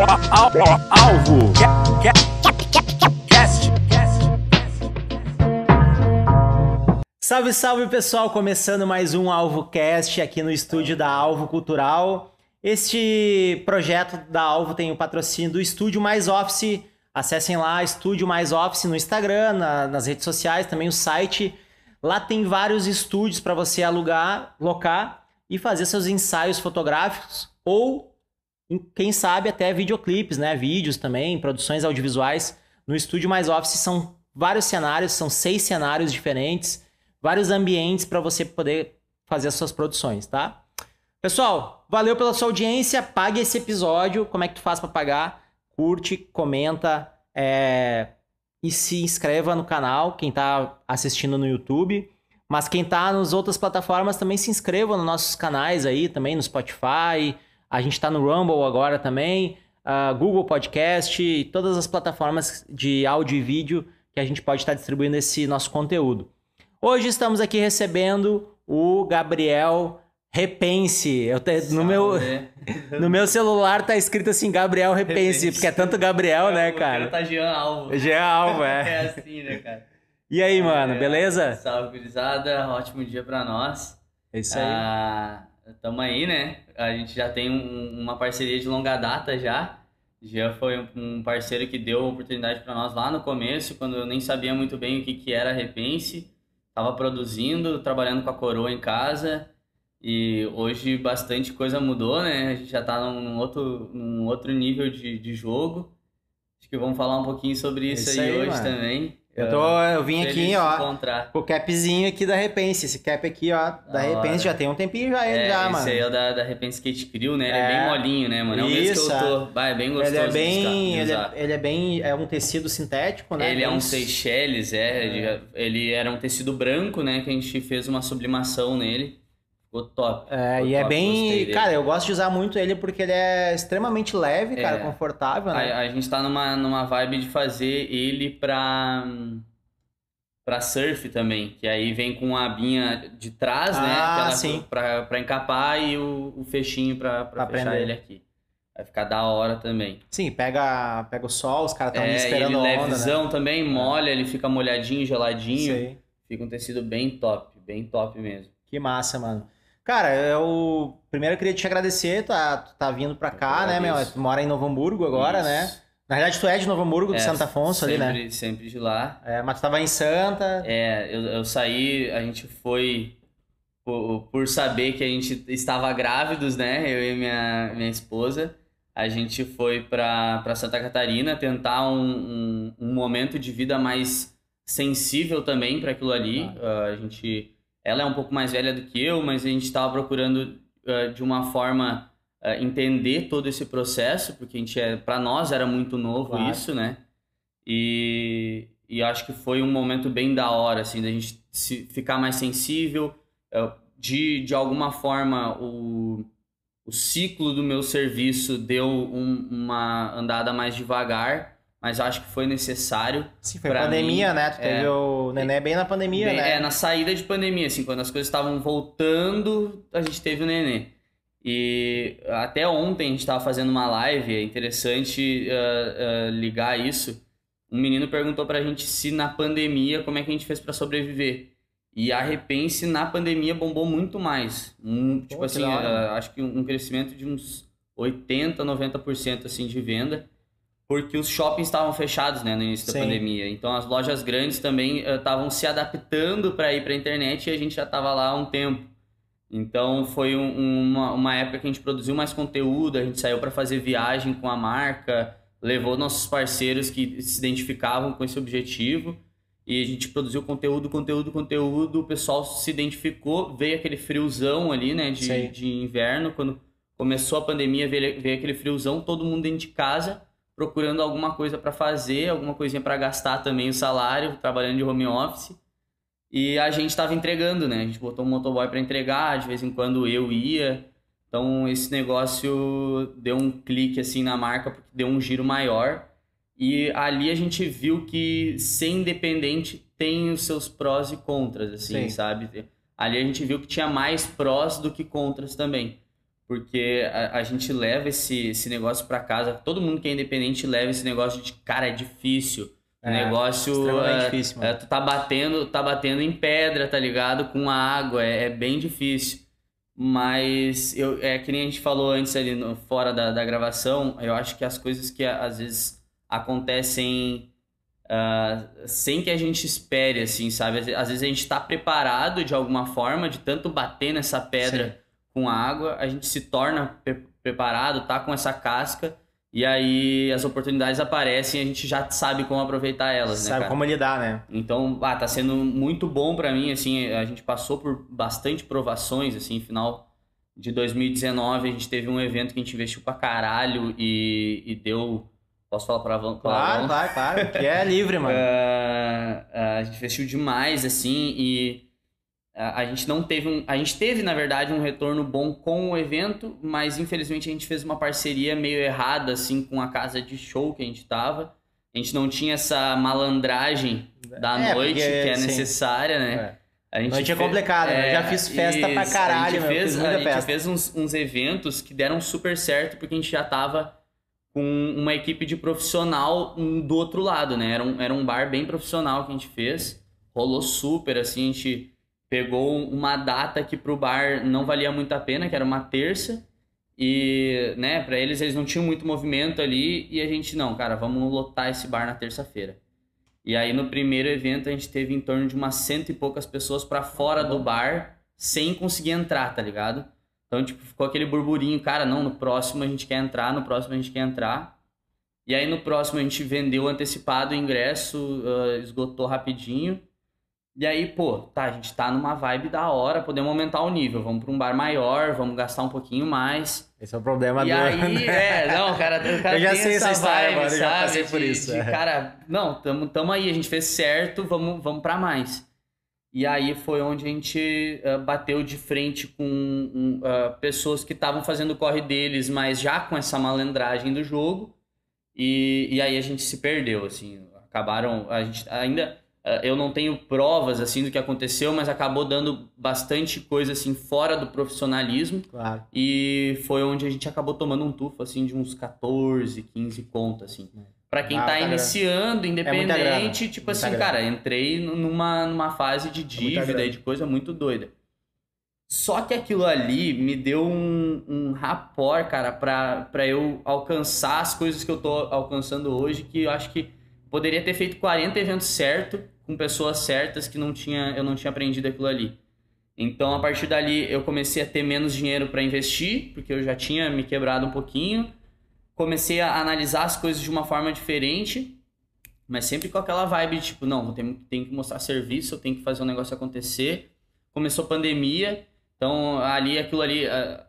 Alvo. Cast. Salve, salve pessoal! Começando mais um Alvo Cast aqui no estúdio da Alvo Cultural. Este projeto da Alvo tem o patrocínio do Estúdio Mais Office. Acessem lá, Estúdio Mais Office no Instagram, na, nas redes sociais, também o site. Lá tem vários estúdios para você alugar, locar e fazer seus ensaios fotográficos ou, quem sabe, até videoclipes, né? Vídeos também, produções audiovisuais. No Estúdio Mais Office são vários cenários, são seis cenários diferentes, vários ambientes para você poder fazer as suas produções, tá? Pessoal, valeu pela sua audiência. Pague esse episódio. Como é que tu faz para pagar? Curte, comenta é... e se inscreva no canal. Quem está assistindo no YouTube. Mas quem está nas outras plataformas também se inscreva nos nossos canais aí, também no Spotify. A gente está no Rumble agora também, uh, Google Podcast e todas as plataformas de áudio e vídeo que a gente pode estar tá distribuindo esse nosso conteúdo. Hoje estamos aqui recebendo o Gabriel Repense. Eu te, no, meu, no meu celular tá escrito assim, Gabriel Repense, Repense. porque é tanto Gabriel, né, cara? Tá Jean Alvo. Jean Alvo, é. é assim, né, cara? E aí, mano, é, beleza? Salve, gurizada. Ótimo dia pra nós. É isso aí. Ah, tamo aí, né? A gente já tem um, uma parceria de longa data já. Já foi um parceiro que deu oportunidade para nós lá no começo, quando eu nem sabia muito bem o que, que era Repense. Tava produzindo, trabalhando com a coroa em casa. E hoje bastante coisa mudou, né? A gente já tá num outro, num outro nível de, de jogo. Acho que vamos falar um pouquinho sobre isso, isso aí, aí, hoje mano. também. Eu, tô, eu vim aqui, ó, com o capzinho aqui da Repense. Esse cap aqui, ó, da Repense já tem um tempinho já, é, já, mano. Esse aí é o da, da Repense Skate Crew, né? Ele é, é bem molinho, né, mano? É o mesmo que eu tô. Vai, é bem gostoso ele é bem, ele é, ele é, bem, é um tecido sintético, né? Ele é um Seychelles, é, é. Ele era um tecido branco, né, que a gente fez uma sublimação nele. Ficou top. É, Ficou e é bem. Cara, eu gosto de usar muito ele porque ele é extremamente leve, cara, é. confortável, né? A, a, gente tá numa, numa vibe de fazer ele pra. pra surf também. Que aí vem com a abinha de trás, né? ah, né? Aquela sim. Pra, pra encapar e o, o fechinho pra, pra, pra fechar prender. ele aqui. Vai ficar da hora também. Sim, pega, pega o sol, os caras estão é, esperando ele a onda, levezão né? também, molha, ele fica molhadinho, geladinho. Sei. Fica um tecido bem top, bem top mesmo. Que massa, mano. Cara, eu primeiro eu queria te agradecer, tá, tu tá vindo pra cá, né, meu? Tu mora em Novo Hamburgo agora, né? Isso. né? Na verdade, tu é de Novo Hamburgo, de é, Santa Afonso sempre, ali, né? Sempre de lá. É, mas tu tava em Santa. É, eu, eu saí, a gente foi por, por, saber que a gente estava grávidos, né? Eu e minha, minha esposa. A gente foi pra, pra Santa Catarina tentar um, um, um momento de vida mais sensível também para aquilo ali. Ah. Uh, a gente ela é um pouco mais velha do que eu, mas a gente estava procurando uh, de uma forma uh, entender todo esse processo, porque a gente é, para nós era muito novo claro. isso, né? E, e acho que foi um momento bem da hora, assim, da gente se, ficar mais sensível, uh, de, de alguma forma o, o ciclo do meu serviço deu um, uma andada mais devagar mas acho que foi necessário. Sim, foi pandemia, mim. né? Tu teve é, o neném bem na pandemia, bem, né? É, na saída de pandemia, assim, quando as coisas estavam voltando, a gente teve o neném. E até ontem a gente estava fazendo uma live, é interessante uh, uh, ligar isso. Um menino perguntou pra gente se na pandemia, como é que a gente fez para sobreviver. E a Repense na pandemia bombou muito mais. Um, tipo Pô, assim, uh, acho que um crescimento de uns 80, 90% assim de venda porque os shoppings estavam fechados né, no início da Sim. pandemia. Então as lojas grandes também estavam uh, se adaptando para ir para a internet e a gente já estava lá há um tempo. Então foi um, uma, uma época que a gente produziu mais conteúdo, a gente saiu para fazer viagem com a marca, levou nossos parceiros que se identificavam com esse objetivo e a gente produziu conteúdo, conteúdo, conteúdo. O pessoal se identificou, veio aquele friozão ali, né, de, de inverno, quando começou a pandemia, veio, veio aquele friozão, todo mundo dentro de casa procurando alguma coisa para fazer, alguma coisinha para gastar também o salário, trabalhando de home office. E a gente estava entregando, né? A gente botou um motoboy para entregar, de vez em quando eu ia. Então esse negócio deu um clique assim na marca, porque deu um giro maior. E ali a gente viu que ser independente tem os seus prós e contras, assim, Sim. sabe? Ali a gente viu que tinha mais prós do que contras também. Porque a, a gente leva esse, esse negócio para casa. Todo mundo que é independente leva esse negócio de, cara, é difícil. O é, negócio. É, difícil, é, tu tá batendo, tá batendo em pedra, tá ligado? Com água, é, é, bem difícil. Mas eu, é que nem a gente falou antes ali no, fora da, da gravação, eu acho que as coisas que às vezes acontecem uh, sem que a gente espere, assim, sabe? Às vezes a gente tá preparado de alguma forma, de tanto bater nessa pedra. Sim com água, a gente se torna pre preparado, tá com essa casca, e aí as oportunidades aparecem e a gente já sabe como aproveitar elas, né, Sabe cara? como lidar, né? Então, ah, tá sendo muito bom para mim, assim, a gente passou por bastante provações, assim, final de 2019 a gente teve um evento que a gente investiu pra caralho e, e deu... Posso falar para Claro, claro, claro, que é livre, mano. uh, a gente investiu demais, assim, e a gente não teve um, a gente teve na verdade um retorno bom com o evento, mas infelizmente a gente fez uma parceria meio errada assim com a casa de show que a gente tava. A gente não tinha essa malandragem da é, noite porque, que é sim. necessária, né? É. A gente noite é complicado, né? Eu já fiz festa pra caralho, a gente fez, a gente fez uns, uns eventos que deram super certo porque a gente já tava com uma equipe de profissional do outro lado, né? Era um, era um bar bem profissional que a gente fez. Rolou super, assim, a gente pegou uma data que pro bar não valia muito a pena, que era uma terça. E, né, para eles eles não tinham muito movimento ali e a gente não, cara, vamos lotar esse bar na terça-feira. E aí no primeiro evento a gente teve em torno de umas cento e poucas pessoas para fora do bar sem conseguir entrar, tá ligado? Então, tipo, ficou aquele burburinho, cara, não, no próximo a gente quer entrar, no próximo a gente quer entrar. E aí no próximo a gente vendeu antecipado o ingresso, uh, esgotou rapidinho. E aí, pô, tá, a gente tá numa vibe da hora, podemos aumentar o nível, vamos pra um bar maior, vamos gastar um pouquinho mais. Esse é o problema e do... Aí, é, não, cara, o cara eu já sei essa história, vibe, mano, sabe? já passei de, por isso. De, é. Cara, não, tamo, tamo aí, a gente fez certo, vamos, vamos pra mais. E aí foi onde a gente uh, bateu de frente com um, uh, pessoas que estavam fazendo o corre deles, mas já com essa malandragem do jogo. E, e aí a gente se perdeu, assim. Acabaram. A gente ainda eu não tenho provas assim do que aconteceu, mas acabou dando bastante coisa assim fora do profissionalismo. Claro. E foi onde a gente acabou tomando um tufo assim de uns 14, 15 contas assim. Para quem ah, tá iniciando, é independente, é tipo assim, grana. cara, entrei numa, numa fase de é dívida e de coisa muito doida. Só que aquilo ali me deu um, um rapor, cara, pra eu alcançar as coisas que eu tô alcançando hoje, que eu acho que poderia ter feito 40 eventos certo, com pessoas certas que não tinha, eu não tinha aprendido aquilo ali. Então, a partir dali, eu comecei a ter menos dinheiro para investir, porque eu já tinha me quebrado um pouquinho. Comecei a analisar as coisas de uma forma diferente, mas sempre com aquela vibe, tipo, não, tenho, tenho que mostrar serviço, eu tenho que fazer um negócio acontecer. Começou a pandemia, então ali, aquilo ali... A,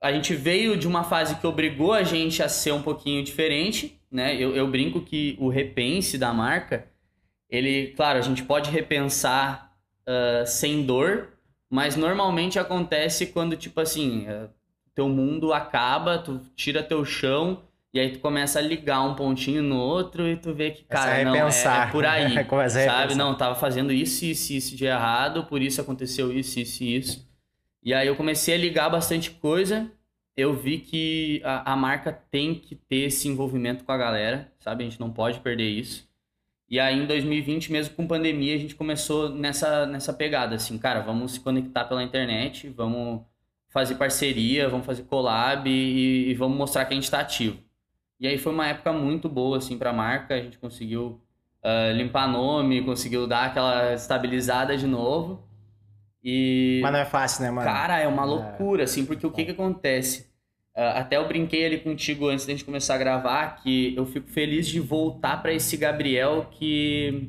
a gente veio de uma fase que obrigou a gente a ser um pouquinho diferente, né? Eu, eu brinco que o repense da marca, ele, claro, a gente pode repensar uh, sem dor, mas normalmente acontece quando, tipo assim, uh, teu mundo acaba, tu tira teu chão e aí tu começa a ligar um pontinho no outro e tu vê que, cara, não, é, é, por aí, sabe? Não, tava fazendo isso, isso, isso de errado, por isso aconteceu isso, isso e isso. E aí eu comecei a ligar bastante coisa eu vi que a, a, marca tem que ter esse envolvimento com a galera, sabe? A gente não pode perder isso. E aí em 2020, mesmo com pandemia, a gente começou nessa, nessa pegada, assim, cara, vamos se conectar pela internet, vamos fazer parceria, vamos fazer collab e, e vamos mostrar que a gente está ativo. E aí foi uma época muito boa, assim, para a marca, a gente conseguiu uh, limpar nome, conseguiu dar aquela estabilizada de novo. E... Mas não é fácil, né, mano? Cara, é uma é. loucura, é. assim, porque o que que acontece? Uh, até eu brinquei ali contigo antes da gente começar a gravar que eu fico feliz de voltar para esse Gabriel que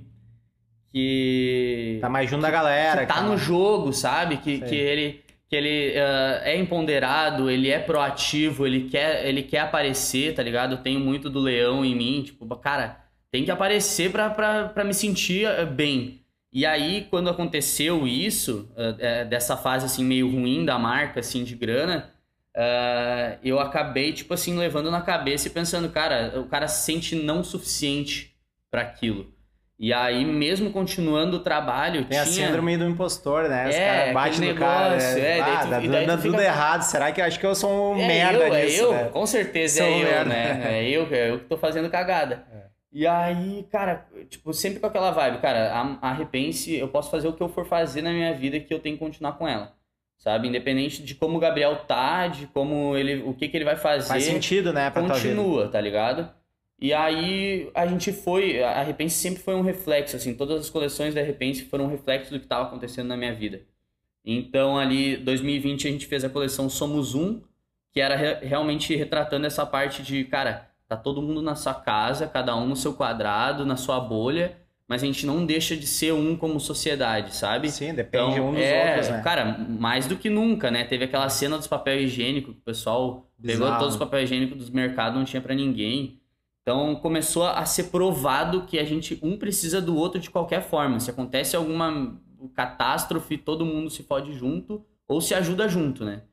que tá mais junto da galera, que tá no jogo, sabe? Que, que ele que ele uh, é empoderado, ele é proativo, ele quer ele quer aparecer, tá ligado? Eu tenho muito do leão em mim, tipo, cara, tem que aparecer pra, pra, pra me sentir bem. E aí, quando aconteceu isso, uh, dessa fase assim meio ruim da marca, assim, de grana, uh, eu acabei, tipo assim, levando na cabeça e pensando, cara, o cara se sente não suficiente para aquilo. E aí, mesmo continuando o trabalho, Tem tinha... a síndrome do impostor, né? Os É, caras batem no cara, negócio, né? é, ah, tu- tá e daí tu dando fica- tudo errado. Será que eu acho que eu sou um É merda eu, nisso, é eu, né? com certeza Sou é um eu, merda. né? É eu, é eu que tô fazendo cagada. É. E aí, cara, tipo, sempre com aquela vibe, cara, a, a Repense, eu posso fazer o que eu for fazer na minha vida que eu tenho que continuar com ela. Sabe? Independente de como o Gabriel tá, de como ele, o que que ele vai fazer Faz sentido, né, pra continua, tá ligado? E aí a gente foi, a Repense sempre foi um reflexo, assim, todas as coleções da Repense foram um reflexo do que estava acontecendo na minha vida. Então ali, 2020 a gente fez a coleção Somos Um, que era re- realmente retratando essa parte de, cara, tá todo mundo na sua casa, cada um no seu quadrado, na sua bolha, mas a gente não deixa de ser um como sociedade, sabe? Sim, depende Então, um dos é, outros, né? Cara, mais do que nunca, né? Teve aquela cena dos papel higiênico, que o pessoal pegou Bizarro. todos os papel higiênicos dos mercados, não tinha pra ninguém. Então começou a ser provado que a gente um precisa do outro de qualquer forma. Se acontece alguma catástrofe, todo mundo se fode junto ou se ajuda junto, né?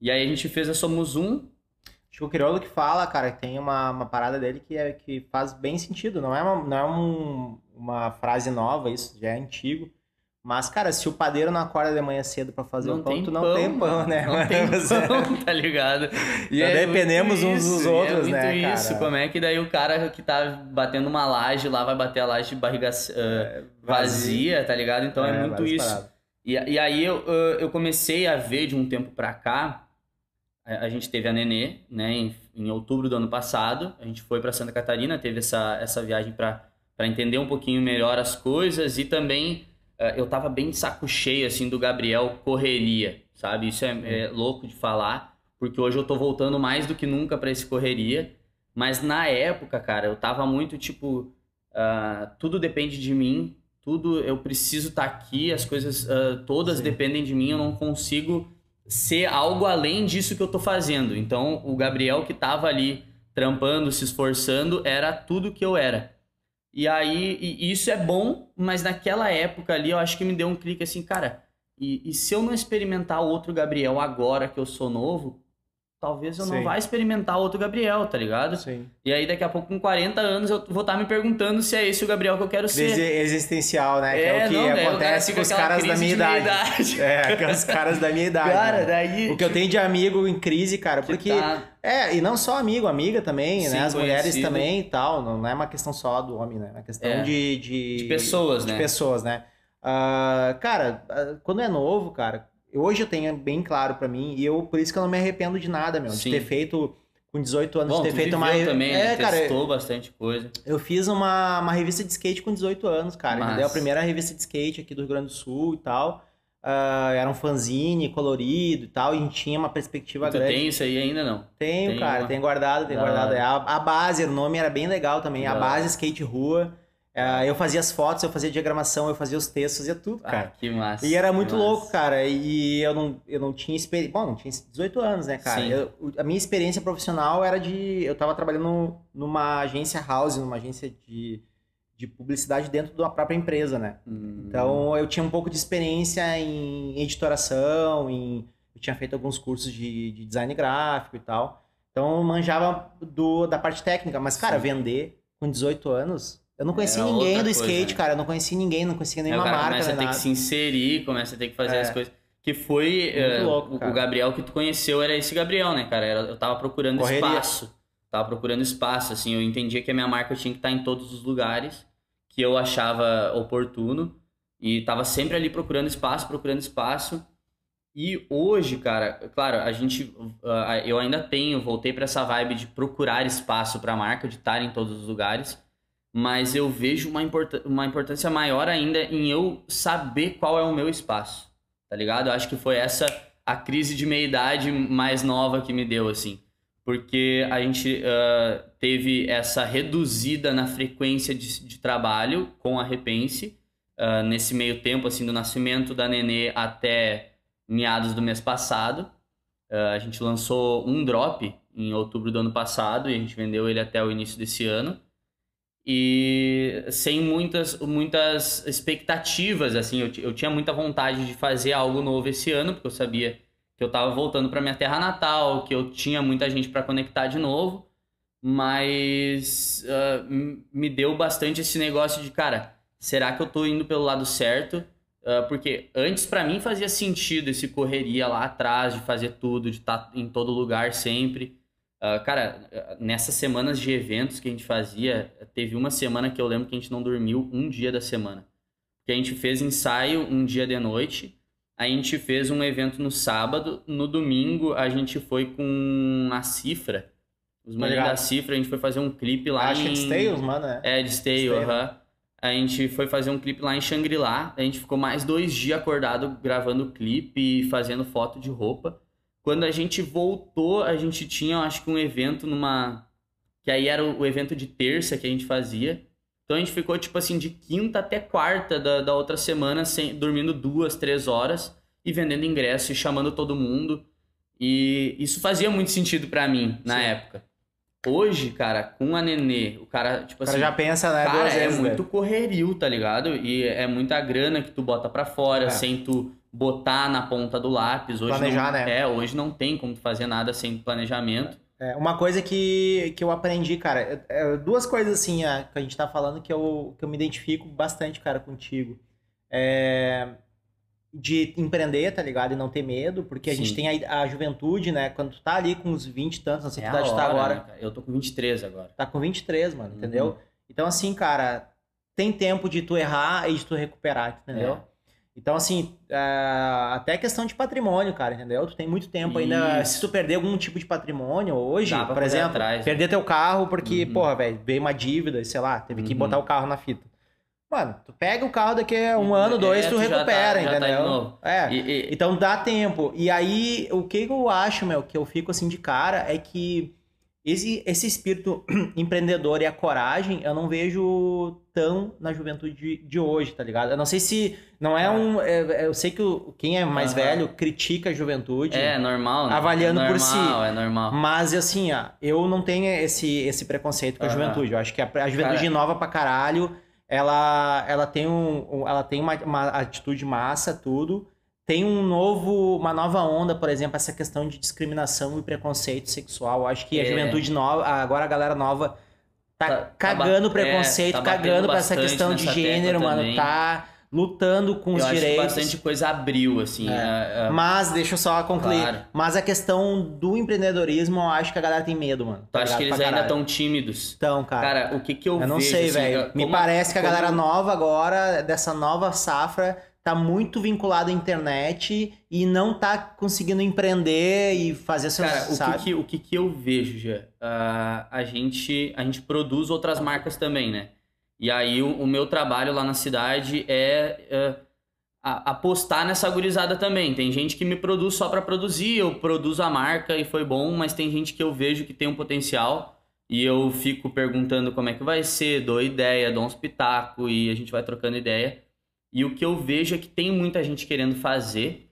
E aí a gente fez a Somos Um, Acho que o Criolo que fala, cara, que tem uma, uma parada dele que, é, que faz bem sentido. Não é, uma, não é um- uma frase nova, isso já é antigo. Mas, cara, se o padeiro não acorda de manhã cedo pra fazer o pão, tu não tem pão, né? Não tem pão, tá ligado? E Então é dependemos muito uns dos isso, outros, é muito né, cara? isso. Como é que daí o cara que tá batendo uma laje lá vai bater a laje de barriga eh, vazia, tá ligado? Então é, muito várias isso. paradas. E, e aí eu, eu comecei a ver de um tempo pra cá, a, gente teve a Nenê, né, em, em outubro do ano passado, a gente foi pra Santa Catarina, teve essa, essa viagem pra pra entender um pouquinho melhor as coisas e também eh, eu tava bem saco cheio, assim, do Gabriel correria, sabe? Isso é, é louco de falar, porque hoje eu tô voltando mais do que nunca pra esse correria, mas na época, cara, eu tava muito tipo, ah, tudo depende de mim, tudo eu preciso estar aqui, as coisas ah, todas Sim. dependem de mim, eu não consigo ser algo além disso que eu tô fazendo. Então, o Gabriel que tava ali trampando, se esforçando, era tudo que eu era. E aí, e isso é bom, mas naquela época ali eu acho que me deu um clique assim, cara, e, e se eu não experimentar outro Gabriel agora que eu sou novo, talvez eu não Sim. vá experimentar outro Gabriel, tá ligado? Sim. E aí daqui a pouco, com 40 anos, eu vou estar me perguntando se é esse o Gabriel que eu quero ser. Existencial, né? que é o que não, cara acontece com os caras da minha de idade. meia-idade. É, com os caras da minha idade. Cara, né? daí. O que eu tenho de amigo em crise, cara, que porque. tá- É, e não só amigo, amiga também, Sim, né? As mulheres conhecido. também e tal. Não, é uma questão só do homem, né? É uma questão É. de, de. De pessoas, de né? pessoas, né? Ah, cara, ah, quando é novo, cara, hoje eu tenho bem claro pra mim, e eu por isso que eu não me arrependo de nada, meu. Sim. De ter feito com 18 anos, Bom, de ter feito uma. também, é, né? cara, Testou bastante coisa. eu fiz uma, uma revista de skate com 18 anos, cara. Massa. Entendeu? A primeira revista de skate aqui do Rio Grande do Sul e tal. Ah, era um fanzine colorido e tal, e a gente tinha uma perspectiva Tu grande. tem isso aí ainda não? Tenho, Tem cara, uma- tenho guardado, tenho Da guardado. É, A, a base, o nome era bem legal também. A base skate rua. É, eu fazia as fotos, eu fazia diagramação, eu fazia os textos, fazia tudo, cara. Ah, que massa. E era muito massa. louco, cara. E eu não, eu não tinha experiência. Bom, não tinha 18 anos, né, cara? Sim. Eu- a minha experiência profissional era de. Eu tava trabalhando numa agência house, numa agência de, de publicidade dentro da própria empresa, né? Hum, Então eu tinha um pouco de experiência em editoração, em eu tinha feito alguns cursos de, de design gráfico e tal. Então eu manjava do, da parte técnica, mas cara, Sim. vender com 18 anos, eu não conhecia Era ninguém do coisa, skate, né? cara, eu não conhecia ninguém, não conhecia o nenhuma cara marca, começa a ter nada. que se inserir, começa a ter que fazer É. as coisas. Que foi. Eh, louco, o- o Gabriel que tu conheceu era esse Gabriel, né, cara? Eu tava procurando Correria. espaço. Tava procurando espaço, assim. Eu entendia que a minha marca tinha que estar em todos os lugares que eu achava oportuno. E tava sempre ali procurando espaço, procurando espaço. E hoje, cara, claro, a gente. ah, eu ainda tenho, voltei pra essa vibe de procurar espaço pra marca, de estar em todos os lugares. Mas eu vejo uma, importância uma importância maior ainda em eu saber qual é o meu espaço. Tá ligado? Eu acho que foi essa a crise de meia-idade mais nova que me deu, assim. Porque a gente ah, teve essa reduzida na frequência de, de trabalho com a Repense. ah, nesse meio tempo, assim, do nascimento da Nenê até meados do mês passado. Ah, a gente lançou um drop em outubro do ano passado e a gente vendeu ele até o início desse ano. E sem muitas, muitas expectativas, assim, eu, eu tinha muita vontade de fazer algo novo esse ano, porque eu sabia que eu tava voltando para minha terra natal, que eu tinha muita gente para conectar de novo, mas m- me deu bastante esse negócio de, cara, será que eu tô indo pelo lado certo? Uh, porque antes para mim fazia sentido esse correria lá atrás de fazer tudo, de estar tá em todo lugar sempre. Uh, cara, nessas semanas de eventos que a gente fazia, teve uma semana que eu lembro que a gente não dormiu um dia da semana. Que a gente fez ensaio um dia de noite, a gente fez um evento no sábado, no domingo a gente foi com a Cifra, os manos da Cifra, a gente foi fazer um clipe lá Acho em... que de Stales, mano, é? É, de Stale, aham. Uh -huh. A gente foi fazer um clipe lá em Shangri-La. A gente ficou mais dois dias acordado gravando clipe e fazendo foto de roupa. Quando a gente voltou, a gente tinha, acho que um evento numa. Que aí era o evento de terça que a gente fazia. Então a gente ficou, tipo assim, de quinta até quarta da, da outra semana, sem, dormindo duas, três horas e vendendo ingresso e chamando todo mundo. E isso fazia muito sentido para mim na Sim. época. Hoje, cara, com a Nenê, o cara, tipo assim. O cara já pensa, né? Cara, é vezes, muito correrio, tá ligado? E é muita grana que tu bota pra fora, é. sem tu botar na ponta do lápis. Hoje Planejar, não, né? É, hoje não tem como tu fazer nada sem planejamento. É, uma coisa que, que eu aprendi, cara, é, é duas coisas assim a, que a gente tá falando que eu, que eu me identifico bastante, cara, contigo. É, de empreender, tá ligado? E não ter medo, porque a Sim. gente tem a, a, juventude, né? Quando tu tá ali com uns 20 tantos, não sei é que idade tu tá agora. Né, eu tô com 23 agora. Tá com 23, mano, uhum. entendeu? Então, assim, cara, tem tempo de tu errar e de tu recuperar, entendeu? É. Então, assim, uh, até questão de patrimônio, cara, entendeu? Tu tem muito tempo Isso. ainda. Se tu perder algum tipo de patrimônio hoje, por exemplo, atrás, perder né? teu carro porque, uhum. porra, velho, veio uma dívida, sei lá, teve que uhum. botar o carro na fita. Mano, tu pega o carro daqui a um ano, dois, é, tu, tu recupera, tá, entendeu? Tá é. E, e... Então dá tempo. E aí, o que eu acho, meu, que eu fico assim de cara é que esse, esse espírito empreendedor e a coragem eu não vejo tão na juventude de, de hoje, tá ligado? Eu não sei se. Não é, é. um. É, eu sei que o, quem é mais uhum. velho critica a juventude. É normal, né? Avaliando é normal, por si. É normal. Mas assim, ó, eu não tenho esse, esse preconceito com a uhum. juventude. Eu acho que a, a juventude Cara... nova pra caralho ela, ela tem, um, ela tem uma, uma atitude massa, tudo. Tem um novo, uma nova onda, por exemplo, essa questão de discriminação e preconceito sexual. Acho que é. a juventude nova, agora a galera nova tá, tá cagando tá, preconceito, é, tá cagando pra essa questão de gênero, mano. Também. Tá lutando com os eu direitos. Acho que bastante coisa abriu, assim. É. É, é... Mas, deixa eu só concluir. Claro. Mas a questão do empreendedorismo, eu acho que a galera tem medo, mano. Tá acha que eles ainda estão tímidos? Estão, cara. Cara, o que que eu, eu vejo? Eu não sei, assim, velho. Me parece que a galera nova agora, dessa nova safra, tá muito vinculado à internet e não tá conseguindo empreender e fazer seus, Cara, o que, que, o que que eu vejo, já? Uh, a, gente, a gente produz outras marcas também, né? E aí o, o meu trabalho lá na cidade é, é apostar nessa gurizada também. Tem gente que me produz só para produzir, eu produzo a marca e foi bom, mas tem gente que eu vejo que tem um potencial e eu fico perguntando como é que vai ser, dou ideia, dou uns pitaco e a gente vai trocando ideia. E o que eu vejo é que tem muita gente querendo fazer,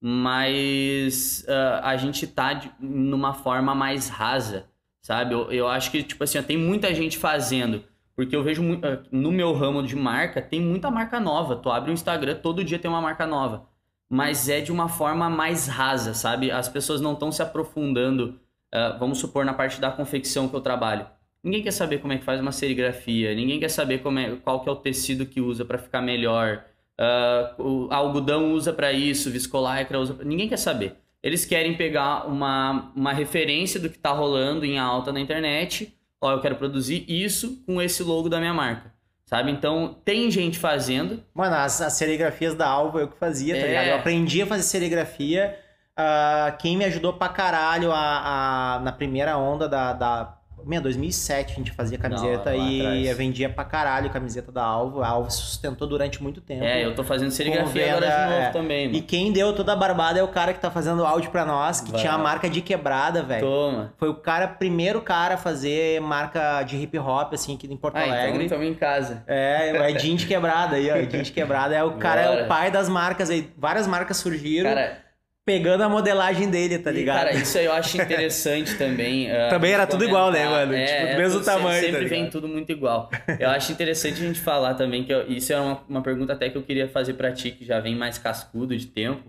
mas uh, a gente tá de, numa forma mais rasa, sabe? Eu, eu acho que, tipo assim, tem muita gente fazendo porque eu vejo ah, no meu ramo de marca, tem muita marca nova. Tu abre o Instagram, todo dia tem uma marca nova. Mas é de uma forma mais rasa, sabe? As pessoas não estão se aprofundando, uh, vamos supor, na parte da confecção que eu trabalho. Ninguém quer saber como é que faz uma serigrafia, ninguém quer saber como é, qual que é o tecido que usa para ficar melhor. Uh, o algodão usa para isso, viscolaicra usa pra... Ninguém quer saber. Eles querem pegar uma, uma referência do que está rolando em alta na internet ó, eu quero produzir isso com esse logo da minha marca. Sabe? Então, tem gente fazendo. Mano, as, as serigrafias da Alva eu que fazia, tá é... ligado? Eu aprendi a fazer serigrafia. Uh, quem me ajudou pra caralho a, a, na primeira onda da, da meu, 2007 a gente fazia camiseta Não, e vendia pra caralho camiseta da Alvo. A Alvo sustentou durante muito tempo. É, eu tô fazendo serigrafia agora de novo é. também. Mano. E quem deu toda a barbada é o cara que tá fazendo áudio pra nós, que Vai. tinha a marca de quebrada, velho. Toma. Foi o cara, primeiro cara a fazer marca de hip hop, assim, aqui em Porto ah, então Alegre. Então em casa. É, o Edinho de quebrada aí, ó. Edinho de quebrada é o cara, Bora. é o pai das marcas aí. Várias marcas surgiram. Cara pegando a modelagem dele, tá ligado? E, cara, isso aí eu acho interessante também. Uh, também era tudo igual, né, mano? É, tipo, do mesmo é, tamanho. Sempre tá vem tudo muito igual. Eu acho interessante a gente falar também, que eu, isso é uma, uma pergunta até que eu queria fazer pra ti, que já vem mais cascudo de tempo.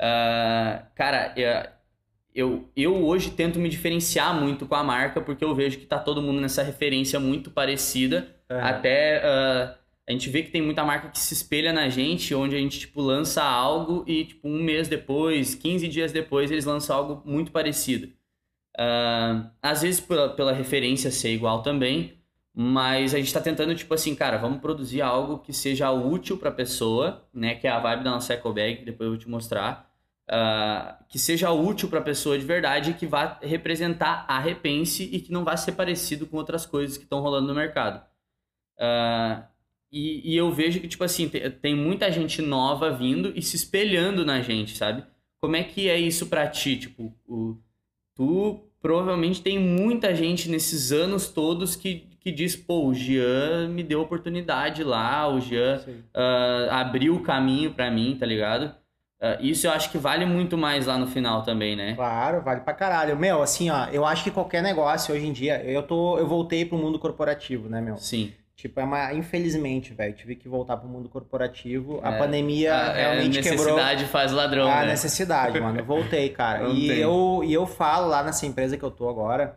Uh, cara, eu, eu hoje tento me diferenciar muito com a marca, porque eu vejo que tá todo mundo nessa referência muito parecida. Uhum. Até. Uh, a gente vê que tem muita marca que se espelha na gente, onde a gente, tipo, lança algo e, tipo, um mês depois, 15 dias depois, eles lançam algo muito parecido. Uh, às vezes pela, pela referência ser igual também, mas a gente está tentando, tipo assim, cara, vamos produzir algo que seja útil para a pessoa, né? Que é a vibe da nossa Eco Bag, que depois eu vou te mostrar. Uh, que seja útil para a pessoa de verdade, que vá representar a Repense e que não vá ser parecido com outras coisas que estão rolando no mercado. Uh, e, e, eu vejo que, tipo assim, tem, tem, muita gente nova vindo e se espelhando na gente, sabe? Como é que é isso pra ti? Tipo, o, tu provavelmente tem muita gente nesses anos todos que, que diz, pô, o Jean me deu oportunidade lá, o Jean uh, abriu o caminho para mim, tá ligado? Uh, isso eu acho que vale muito mais lá no final também, né? Claro, vale pra caralho. Meu, assim, ó, eu acho que qualquer negócio hoje em dia, eu tô, eu voltei pro mundo corporativo, né, meu? Sim. Tipo, é uma. Infelizmente, velho, tive que voltar pro mundo corporativo. A é, pandemia a, realmente é, quebrou. A necessidade faz ladrão. A né? necessidade, mano. Eu voltei, cara. e, eu, e eu falo lá nessa empresa que eu tô agora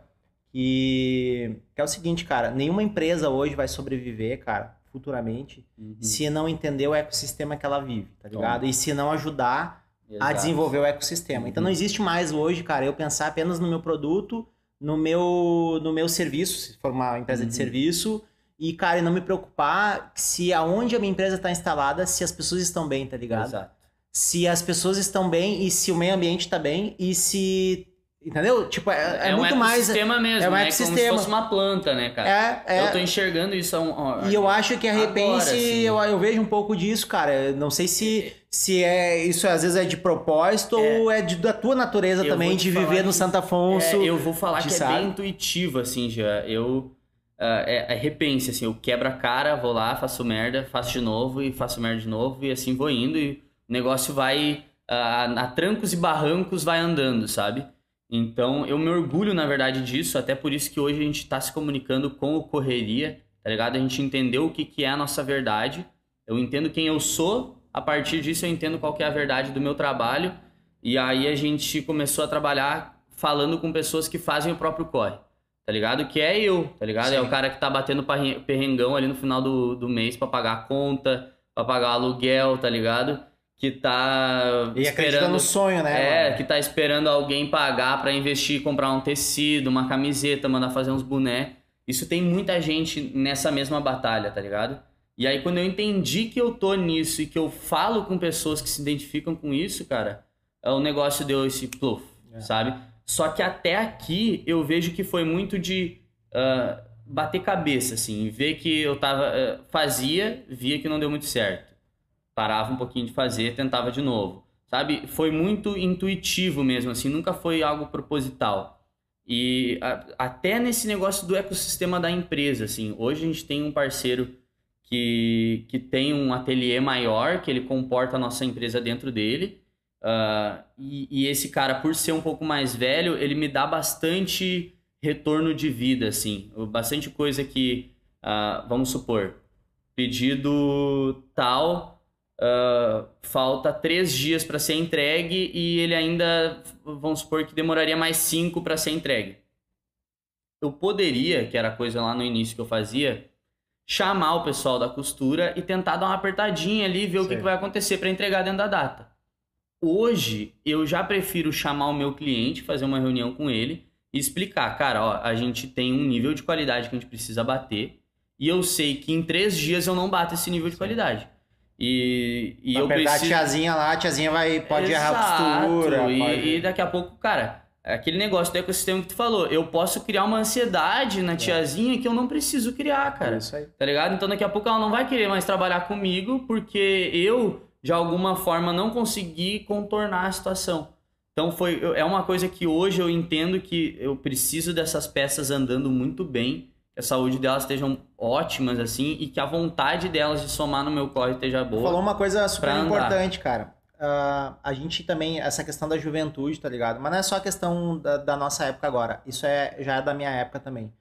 que, que é o seguinte, cara. Nenhuma empresa hoje vai sobreviver, cara, futuramente, uhum. se não entender o ecossistema que ela vive, tá ligado? Toma. E se não ajudar Exato. a desenvolver o ecossistema. Uhum. Então não existe mais hoje, cara, eu pensar apenas no meu produto, no meu, no meu serviço, se for uma empresa uhum. de serviço e, cara, e não me preocupar se aonde a minha empresa está instalada, se as pessoas estão bem, tá ligado? Exato. Se as pessoas estão bem e se o meio ambiente está bem e se Entendeu? Tipo, é, é, é muito mais. É um ecossistema mesmo, é um né? ecossistema. Como se fosse uma planta, né, cara? É, é. Eu tô enxergando isso. Um, e eu acho que a Repense, assim. eu, eu vejo um pouco disso, cara. Não sei se, se é isso às vezes é de propósito é. ou é de, da tua natureza eu também de viver que, no Santo Afonso. É, eu vou falar que sabe? é bem intuitivo, assim, já. Eu é, é, repense, assim, eu quebro a cara, vou lá, faço merda, faço de novo e faço merda de novo e assim vou indo e o negócio vai uh, a trancos e barrancos vai andando, sabe? Então eu me orgulho, na verdade, disso, até por isso que hoje a gente está se comunicando com o Correria, tá ligado? A gente entendeu o que, que é a nossa verdade, eu entendo quem eu sou, a partir disso eu entendo qual que é a verdade do meu trabalho e aí a gente começou a trabalhar falando com pessoas que fazem o próprio corre tá ligado? Que é eu, tá ligado? Sim. É o cara que tá batendo perrengão ali no final do, do mês para pagar a conta, para pagar o aluguel, tá ligado? Que tá e esperando no sonho, né? É, mano? que tá esperando alguém pagar para investir, comprar um tecido, uma camiseta, mandar fazer uns boné. Isso tem muita gente nessa mesma batalha, tá ligado? E aí quando eu entendi que eu tô nisso e que eu falo com pessoas que se identificam com isso, cara, o negócio deu esse pluf, é. sabe? Só que até aqui eu vejo que foi muito de uh, bater cabeça, assim, ver que eu tava. Uh, fazia, via que não deu muito certo. Parava um pouquinho de fazer, tentava de novo. Sabe? Foi muito intuitivo mesmo, assim, nunca foi algo proposital. E a, até nesse negócio do ecossistema da empresa, assim, hoje a gente tem um parceiro que, que tem um ateliê maior, que ele comporta a nossa empresa dentro dele. Uh, e, e, esse cara, por ser um pouco mais velho, ele me dá bastante retorno de vida, assim. Bastante coisa que, uh, vamos supor, pedido tal, uh, falta três dias para ser entregue e ele ainda, vamos supor que demoraria mais cinco para ser entregue. Eu poderia, que era a coisa lá no início que eu fazia, chamar o pessoal da costura e tentar dar uma apertadinha ali, ver o que, que vai acontecer para entregar dentro da data. Hoje, eu já prefiro chamar o meu cliente, fazer uma reunião com ele e explicar, cara, ó, a gente tem um nível de qualidade que a gente precisa bater e eu sei que em três dias eu não bato esse nível de qualidade. E, e eu preciso... a tiazinha lá, a tiazinha vai, pode Exato. errar a costura. E, pode... e daqui a pouco, cara, aquele negócio do ecossistema que tu falou, eu posso criar uma ansiedade na é. tiazinha que eu não preciso criar, cara. É isso aí. Tá ligado? Então daqui a pouco ela não vai querer mais trabalhar comigo porque eu de alguma forma não conseguir contornar a situação. Então foi é uma coisa que hoje eu entendo que eu preciso dessas peças andando muito bem, que a saúde delas estejam ótimas assim e que a vontade delas de somar no meu corre esteja boa. Falou uma coisa super importante, cara. Uh, a gente também essa questão da juventude, tá ligado? Mas não é só a questão da, da nossa época agora. Isso é já é da minha época também.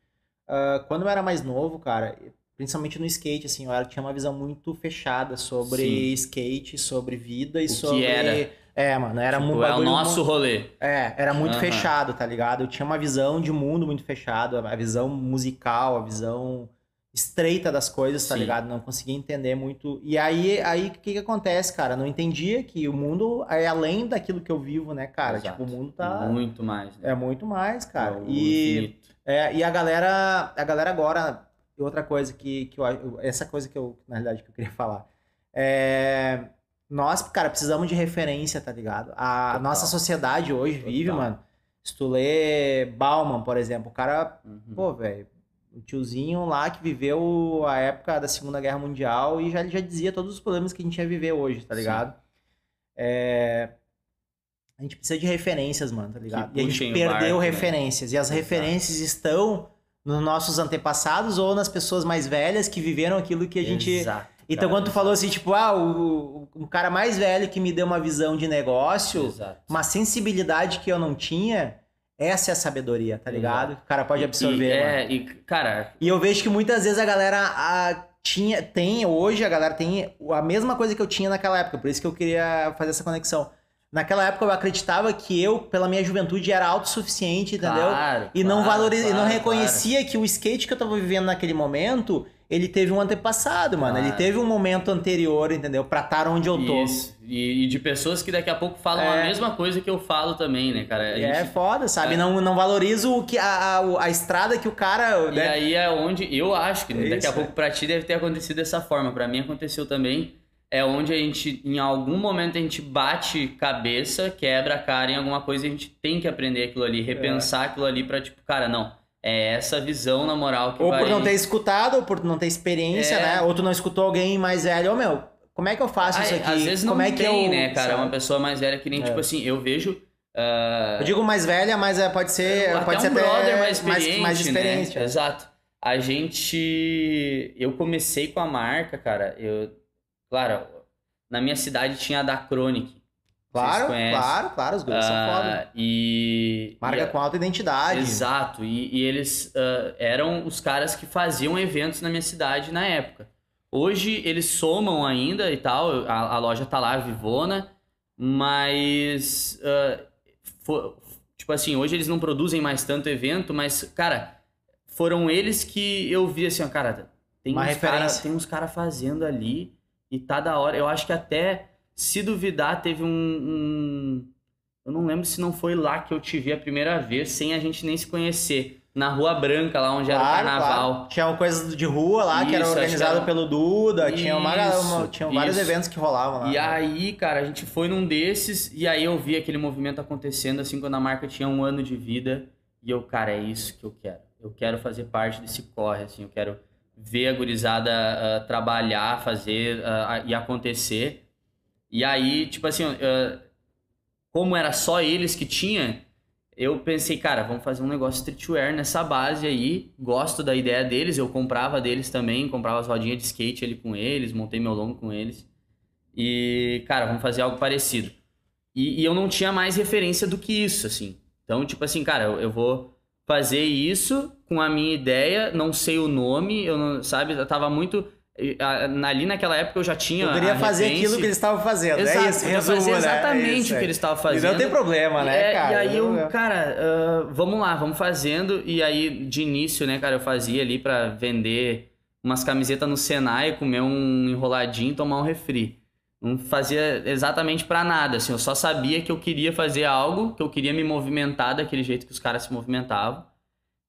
Uh, quando eu era mais novo, cara, principalmente no skate, assim, eu tinha uma visão muito fechada sobre Sim. skate, sobre vida e o sobre. Que era. É, mano, era tipo, muito. É o nosso rolê. É, era muito uhum. fechado, tá ligado? Eu tinha uma visão de mundo muito fechado, a visão musical, a visão estreita das coisas, tá Sim. ligado? Não conseguia entender muito. E aí, aí o que que acontece, cara? Não entendia que o mundo é além daquilo que eu vivo, né, cara? Exato. Tipo, o mundo tá Muito mais, né? é muito mais, cara. O E infinito. é, e a galera, a galera agora, outra coisa que, que eu, essa coisa que eu, na realidade, que eu queria falar, é, nós, cara, precisamos de referência, tá ligado? A Total. nossa sociedade hoje vive, Total. mano, se tu lê Bauman, por exemplo, o cara, Uhum. pô, velho, o tiozinho lá que viveu a época da Segunda Guerra Mundial e já, já dizia todos os problemas que a gente ia viver hoje, tá ligado? É, A gente precisa de referências, mano, tá ligado? E a gente perdeu barco, né? referências. E as Exato. referências estão nos nossos antepassados ou nas pessoas mais velhas que viveram aquilo que a gente. Exato, Então, quando tu falou assim, tipo, ah, o, o, cara mais velho que me deu uma visão de negócio, Exato. uma sensibilidade que eu não tinha, essa é a sabedoria, tá ligado? O cara pode absorver. E, mano. é, e, cara, E eu vejo que muitas vezes a galera a, tinha, tem, hoje a galera tem a mesma coisa que eu tinha naquela época, por isso que eu queria fazer essa conexão. Naquela época eu acreditava que eu, pela minha juventude, era autossuficiente, entendeu? claro. e não claro, valoriza, e não claro, reconhecia que o skate que eu tava vivendo naquele momento, ele teve um antepassado, mano. Ele Claro. teve um momento anterior, entendeu? Pra estar onde eu tô. Isso. E, e de pessoas que daqui a pouco falam É. a mesma coisa que eu falo também, né, cara? É gente- foda, sabe? É. Não, não valoriza o que, a, a, a estrada que o cara. E né? aí é onde eu acho que É daqui isso, a pouco pra ti deve ter acontecido dessa forma. Pra mim aconteceu também. É onde a gente, em algum momento, a gente bate cabeça, quebra a cara em alguma coisa e a gente tem que aprender aquilo ali, repensar aquilo ali pra, tipo, cara, não. É essa visão, na moral, que Ou vai... por não ter escutado, ou por não ter experiência, É. né? Ou tu não escutou alguém mais velho. Ô, meu, como é que eu faço isso Ai, aqui? Às vezes não como é que tem, eu, né, cara? sabe? Uma pessoa mais velha que nem, É. tipo assim, eu vejo... ah, Eu digo mais velha, mas é, pode ser, até pode um ser até brother mais experiente, mais, mais experiente. né? é. Exato. A gente... Eu comecei com a marca, cara, eu... Claro, na minha cidade tinha a da Chronic. Claro, claro, claro, os gurus são Ah, foda. e... Marca e- com alta identidade. Exato, e, e eles ah, eram os caras que faziam eventos na minha cidade na época. Hoje eles somam ainda e tal, a, a loja tá lá, vivona, mas. ah, fo- tipo assim, hoje eles não produzem mais tanto evento, mas, cara, foram eles que eu vi assim, ó, cara, tem Uma uns cara, referência. tem uns caras fazendo ali e tá da hora. Eu acho que até, se duvidar, teve um- um eu não lembro se não foi lá que eu te vi a primeira vez, sem a gente nem se conhecer. Na Rua Branca, lá onde era o Claro, carnaval. claro. Tinha uma coisa de rua lá que era Isso, acho organizado que era- pelo Duda, tinha, uma, Isso, uma- tinham vários isso. eventos que rolavam lá. E né? aí, cara, a gente foi num desses e aí eu vi aquele movimento acontecendo assim quando a marca tinha um ano de vida. E eu, cara, é isso que eu quero. Eu quero fazer parte desse corre, assim, eu quero ver a gurizada ah, trabalhar, fazer ah, e acontecer. E aí, tipo assim, ah, como era só eles que tinha, eu pensei, cara, vamos fazer um negócio streetwear nessa base aí. Gosto da ideia deles, eu comprava deles também, comprava as rodinhas de skate ali com eles, montei meu longo com eles. E, cara, vamos fazer algo parecido. E, e eu não tinha mais referência do que isso, assim. Então, tipo assim, cara, eu, eu vou fazer isso com a minha ideia, não sei o nome, eu não, sabe, eu tava muito. Ali naquela época eu já tinha. Eu queria a fazer aquilo que eles estavam fazendo. Exato, é isso, resumo, fazer né? É exatamente isso, o que eles estavam E fazendo. não tem problema, né, É, cara? E aí eu, cara, ah, vamos lá, vamos fazendo. E aí, de início, né, cara, eu fazia ali pra vender umas camisetas no Senai, comer um enroladinho e tomar um refri. Não fazia exatamente pra nada, assim, eu só sabia que eu queria fazer algo, que eu queria me movimentar daquele jeito que os caras se movimentavam.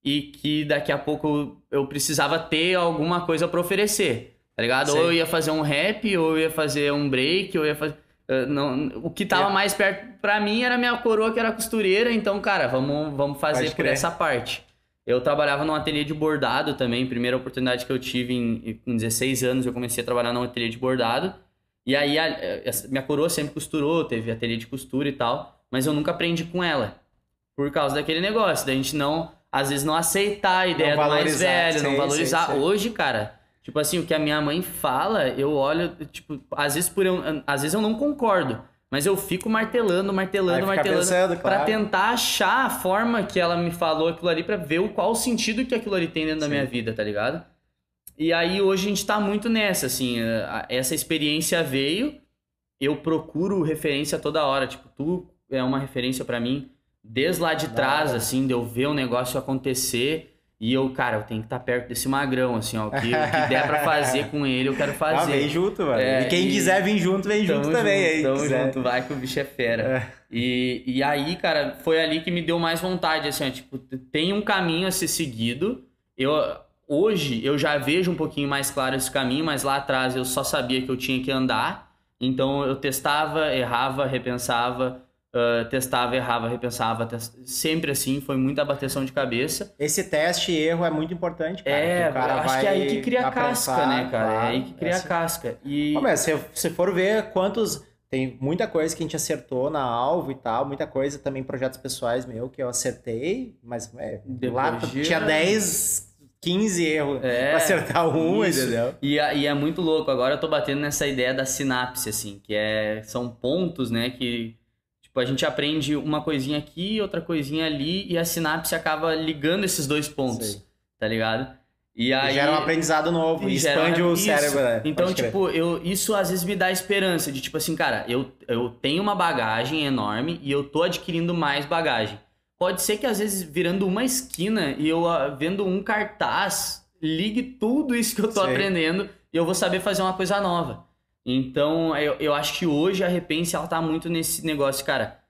E que daqui a pouco eu precisava ter alguma coisa pra oferecer, tá ligado? Sei. Ou eu ia fazer um rap, ou eu ia fazer um break, ou eu ia fazer... Uh, não, o que tava É. mais perto pra mim era minha coroa que era costureira, então, cara, vamos, vamos fazer Pode por crer. essa parte. Eu trabalhava num ateliê de bordado também, primeira oportunidade que eu tive em, com 16 anos, eu comecei a trabalhar num ateliê de bordado. E aí a, essa- minha coroa sempre costurou, teve ateliê de costura e tal, mas eu nunca aprendi com ela. Por causa daquele negócio, da gente não, às vezes não aceitar a ideia do mais velho, sei, não valorizar. sei, sei. Hoje, cara, tipo assim, o que a minha mãe fala, eu olho, tipo, às vezes por eu, às vezes eu não concordo, mas eu fico martelando, martelando, martelando pensando, pra claro. tentar achar a forma que ela me falou aquilo ali pra ver o qual o sentido que aquilo ali tem dentro da Sim. minha vida, tá ligado? E aí hoje a gente tá muito nessa, assim, a- essa experiência veio, eu procuro referência toda hora, tipo, tu é uma referência pra mim desde lá de trás, assim, de eu ver o negócio acontecer E eu, cara, eu tenho que estar perto desse magrão, assim, ó. O que, o que der pra fazer com ele, eu quero fazer. Ah, vem junto, mano. É, e quem e... quiser vir junto, vem junto tamo também. Junto, aí, tamo quiser. junto, vai que o bicho é fera. É. E, e aí, cara, foi ali que me deu mais vontade, assim, ó. Tipo, tem um caminho a ser seguido. Eu, hoje, eu já vejo um pouquinho mais claro esse caminho, mas lá atrás eu só sabia que eu tinha que andar. Então eu testava, errava, repensava Uh, testava, errava, repensava, test... sempre assim, foi muita bateção de cabeça. Esse teste e erro é muito importante, cara. É, o cara acho que é aí que cria casca, né, cara? Claro, é aí que cria é assim. casca. E... Ô, mas se você for ver quantos... Tem muita coisa que a gente acertou na alvo e tal, muita coisa também, projetos pessoais meu, que eu acertei, mas é, lá tinha 10, 15 erros é, pra acertar um, isso. entendeu? E, e é muito louco, agora eu tô batendo nessa ideia da sinapse, assim, que é, são pontos, né, que Tipo, a gente aprende uma coisinha aqui, outra coisinha ali, e a sinapse acaba ligando esses dois pontos, Sei. tá ligado? E aí. E gera um aprendizado novo, e expande o isso. cérebro, né? Então, tipo, eu, isso às vezes me dá esperança de, tipo assim, cara, eu, eu tenho uma bagagem enorme e eu tô adquirindo mais bagagem. Pode ser que às vezes virando uma esquina e eu uh, vendo um cartaz, ligue tudo isso que eu tô Sei. aprendendo e eu vou saber fazer uma coisa nova. Então, eu, eu acho que hoje a Repense, ela tá muito nesse negócio, cara.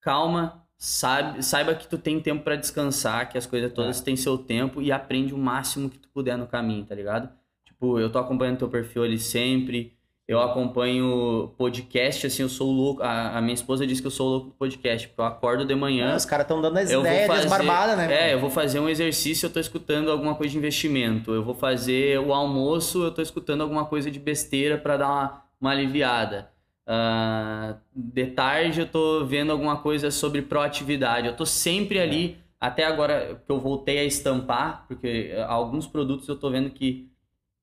Calma, sabe, saiba que tu tem tempo para descansar, que as coisas todas é. têm seu tempo e aprende o máximo que tu puder no caminho, tá ligado? Tipo, eu tô acompanhando teu perfil ali sempre, eu acompanho podcast, assim, eu sou louco. A, a, minha esposa diz que eu sou louco do podcast, porque eu acordo de manhã. os caras estão dando as ideias desbarbadas, né? É, eu vou fazer um exercício, eu tô escutando alguma coisa de investimento. Eu vou fazer o almoço, eu tô escutando alguma coisa de besteira para dar uma, uma aliviada. Uh, de tarde eu tô vendo alguma coisa sobre proatividade. Eu tô sempre ali, é. até agora que eu voltei a estampar, porque alguns produtos eu tô vendo que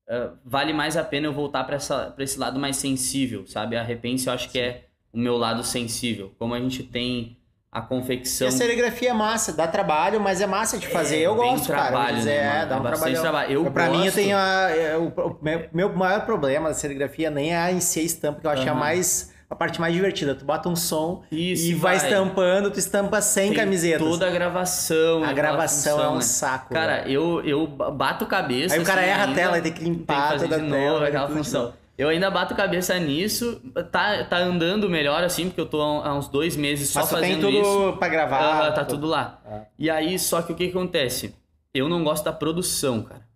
uh, vale mais a pena eu voltar para esse lado mais sensível, sabe? A Repense eu acho que é o meu lado sensível. Como a gente tem a confecção. E a serigrafia é massa, dá trabalho, mas é massa de fazer. É, eu gosto, trabalho, cara. Né, é, dá um trabalho. trabalho. Eu pra gosto... mim, eu tenho a, é, o, meu maior problema da serigrafia nem é a em si a estampa, que eu acho uhum. mais a parte mais divertida. Tu bota um som Isso, e vai, vai estampando, tu estampa sem Tem camisetas. Toda a gravação. A gravação função, é um né? saco. Cara, eu, eu bato cabeça. Aí o cara assim, erra a tela e tem que limpar tem que toda de novo, tela, aquela função. Eu ainda bato cabeça nisso, tá, tá andando melhor assim, porque eu tô há uns dois meses só Mas fazendo tem tudo isso. pra gravar. Uh, tá tudo lá. Ah. E aí, só que o que, que acontece? Eu não gosto da produção, cara.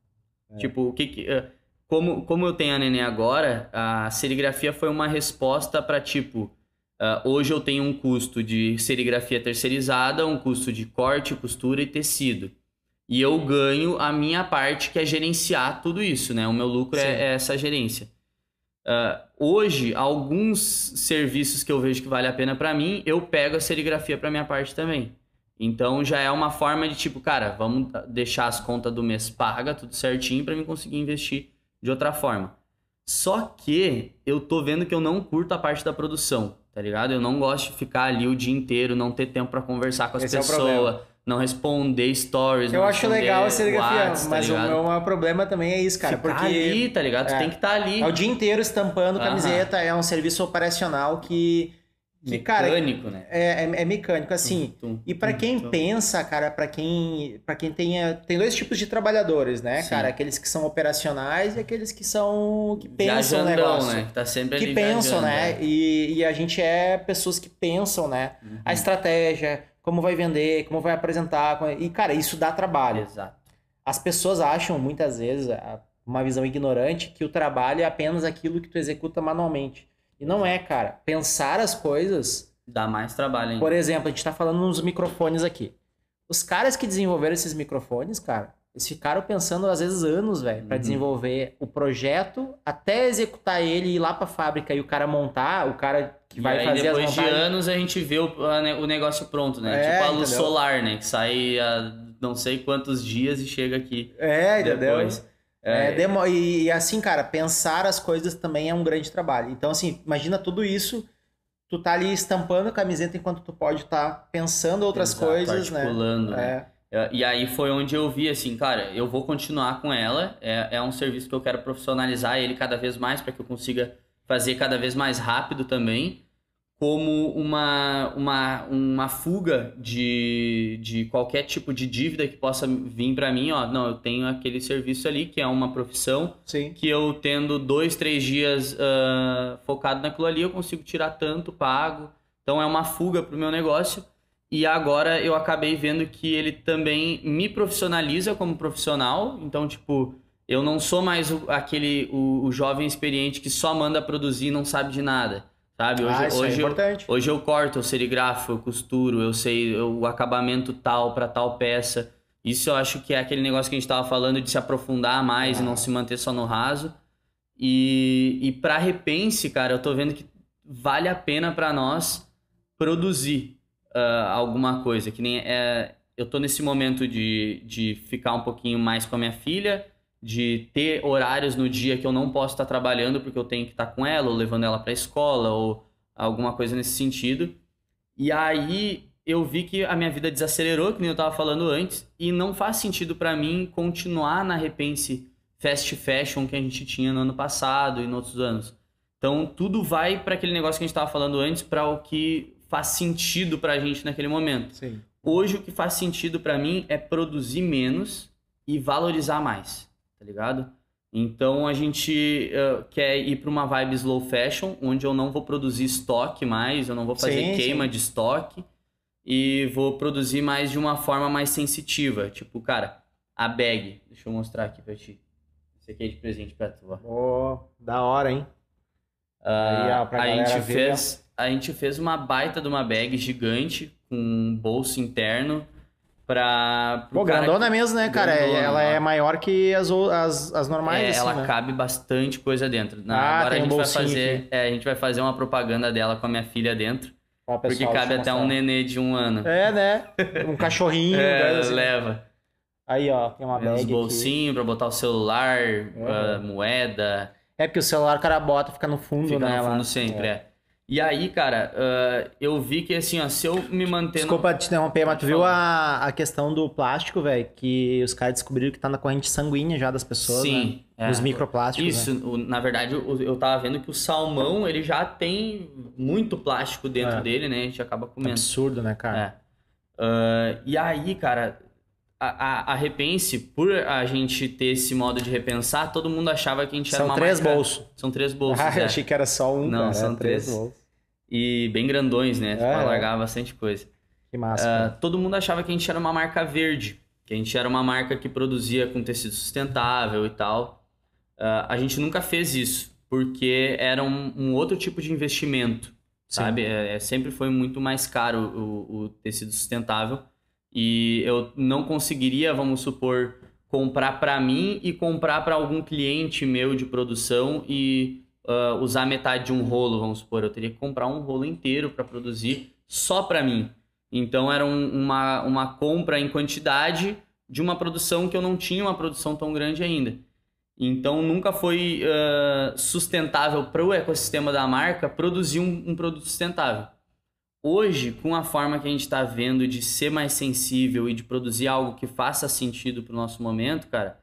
É. Tipo, o que que... Uh, como, como eu tenho a neném agora, a serigrafia foi uma resposta para tipo, uh, hoje eu tenho um custo de serigrafia terceirizada, um custo de corte, costura e tecido. E eu ganho a minha parte, que é gerenciar tudo isso, né? O meu lucro é, é, essa gerência. Uh, hoje, alguns serviços que eu vejo que vale a pena para mim, eu pego a serigrafia para minha parte também. Então já é uma forma de tipo, cara, vamos deixar as contas do mês paga, tudo certinho para mim conseguir investir de outra forma. Só que eu tô vendo que eu não curto a parte da produção, tá ligado? Eu não gosto de ficar ali o dia inteiro, não ter tempo para conversar com as Esse é pessoas, é não responder stories. Eu acho legal a serigrafia, WhatsApp, tá mas tá o meu problema também é isso, cara. Ficar porque ali, tá ligado? Tu é, tem que estar tá ali. É o dia inteiro estampando camiseta, é um serviço operacional que que, mecânico, cara, né? É, é, é, mecânico, assim. Tum, tum, e para quem tum. pensa, cara, para quem para quem tenha tem dois tipos de trabalhadores, né, Sim. cara? Aqueles que são operacionais e aqueles que são que pensam o negócio, né? Que tá sempre que pensam, né? É. E, e a gente é pessoas que pensam, né? Uhum. A estratégia, como vai vender, como vai apresentar, e cara, isso dá trabalho. Exato. As pessoas acham muitas vezes uma visão ignorante que o trabalho é apenas aquilo que tu executa manualmente. E não é, cara. Pensar as coisas. Dá mais trabalho, hein? Por exemplo, a gente tá falando nos microfones aqui. Os caras que desenvolveram esses microfones, cara, eles ficaram pensando às vezes anos, velho, para uhum. desenvolver o projeto, até executar ele e ir lá pra fábrica e o cara montar, o cara que e vai aí, fazer depois as montagens... de anos a gente vê o, o negócio pronto, né? É, tipo a luz entendeu? solar, né? Que sai a não sei quantos dias e chega aqui. É, depois. entendeu? É, é, demo... e assim, cara, pensar as coisas também é um grande trabalho. Então, assim, imagina tudo isso, tu tá ali estampando a camiseta enquanto tu pode estar tá pensando outras Exato, coisas, né? articulando, né? É. E aí foi onde eu vi assim, cara, eu vou continuar com ela. É, é um serviço que eu quero profissionalizar ele cada vez mais para que eu consiga fazer cada vez mais rápido também. Como uma, uma, uma fuga de, de qualquer tipo de dívida que possa vir para mim. Ó, não, eu tenho aquele serviço ali que é uma profissão Sim. que eu tendo dois, três dias uh, focado naquilo ali, eu consigo tirar tanto, pago. Então é uma fuga para o meu negócio. E agora eu acabei vendo que ele também me profissionaliza como profissional. Então, tipo, eu não sou mais o, aquele o, o jovem experiente que só manda produzir e não sabe de nada. Sabe? Hoje, Ah, isso é hoje, eu, importante. hoje eu corto, eu serigrafo, eu costuro, eu sei o acabamento tal para tal peça. Isso eu acho que é aquele negócio que a gente estava falando de se aprofundar mais e Ah. não se manter só no raso. E, e para repense, cara, eu tô vendo que vale a pena para nós produzir ah, alguma coisa. Que nem é, eu tô nesse momento de, de ficar um pouquinho mais com a minha filha, de ter horários no dia que eu não posso estar trabalhando porque eu tenho que estar com ela, ou levando ela para a escola, ou alguma coisa nesse sentido. E aí eu vi que a minha vida desacelerou, que nem eu tava falando antes, e não faz sentido para mim continuar na Repense fast fashion que a gente tinha no ano passado e nos outros anos. Então tudo vai para aquele negócio que a gente tava falando antes, para o que faz sentido pra gente naquele momento. Sim. Hoje o que faz sentido pra mim é produzir menos e valorizar mais, tá ligado? Então a gente eh, quer ir pra uma vibe slow fashion, onde eu não vou produzir estoque mais, eu não vou fazer Sim, queima sim. de estoque e vou produzir mais de uma forma mais sensitiva. Tipo, cara, a bag, deixa eu mostrar aqui pra ti. Esse aqui é de presente pra tu, ó. Ô, da hora, hein? Ah, Aí, ó, a gente ver, fez a gente fez uma baita de uma bag gigante com um bolso interno pra Pô, grandona que- mesmo, né, cara? Grandona, ela é maior que as, as, as normais, É, assim, ela né? cabe bastante coisa dentro. Na- Ah, Agora a tem um gente vai fazer, é, a gente vai fazer uma propaganda dela com a minha filha dentro, Ó, porque pessoal, cabe deixa até um nenê de um ano. É, né? Um cachorrinho. É, coisa assim. leva. Aí, ó, tem uma Uns bag aqui. bolsinhos pra botar o celular, É. ah, moeda. É porque o celular o cara bota, fica no fundo, Fica né? no lá. fundo sempre, É. E aí, cara, ah, eu vi que assim, ó, se eu me manter no- Desculpa te interromper, mas tu viu a, a questão do plástico, velho? Que os caras descobriram que tá na corrente sanguínea já das pessoas, né? Sim. é. Nos microplásticos, né? Isso, o- na verdade, o- eu tava vendo que o salmão, ele já tem muito plástico dentro É. dele, né? A gente acaba comendo. Absurdo, né, cara? É. Ah, e aí, cara, a, a, a Repense, por a gente ter esse modo de repensar, todo mundo achava que a gente era São uma três marca- bolsos. São três bolsos, ah, eu é. achei que era só um, Não, cara. são é três três. bolsos. E bem grandões, né? É, Pra é. largar bastante coisa. Que massa. Cara. todo mundo achava que a gente era uma marca verde, que a gente era uma marca que produzia com tecido sustentável e tal. Ah, a gente nunca fez isso, porque era um, um outro tipo de investimento, Sim. sabe? É, é- sempre foi muito mais caro o, o tecido sustentável e eu não conseguiria, vamos supor, comprar para mim e comprar para algum cliente meu de produção e ah, usar metade de um rolo, vamos supor. Eu teria que comprar um rolo inteiro para produzir só para mim. Então era um- uma, uma compra em quantidade de uma produção que eu não tinha uma produção tão grande ainda. Então nunca foi ah, sustentável para o ecossistema da marca produzir um, um produto sustentável. Hoje, com a forma que a gente está vendo de ser mais sensível e de produzir algo que faça sentido para o nosso momento, cara,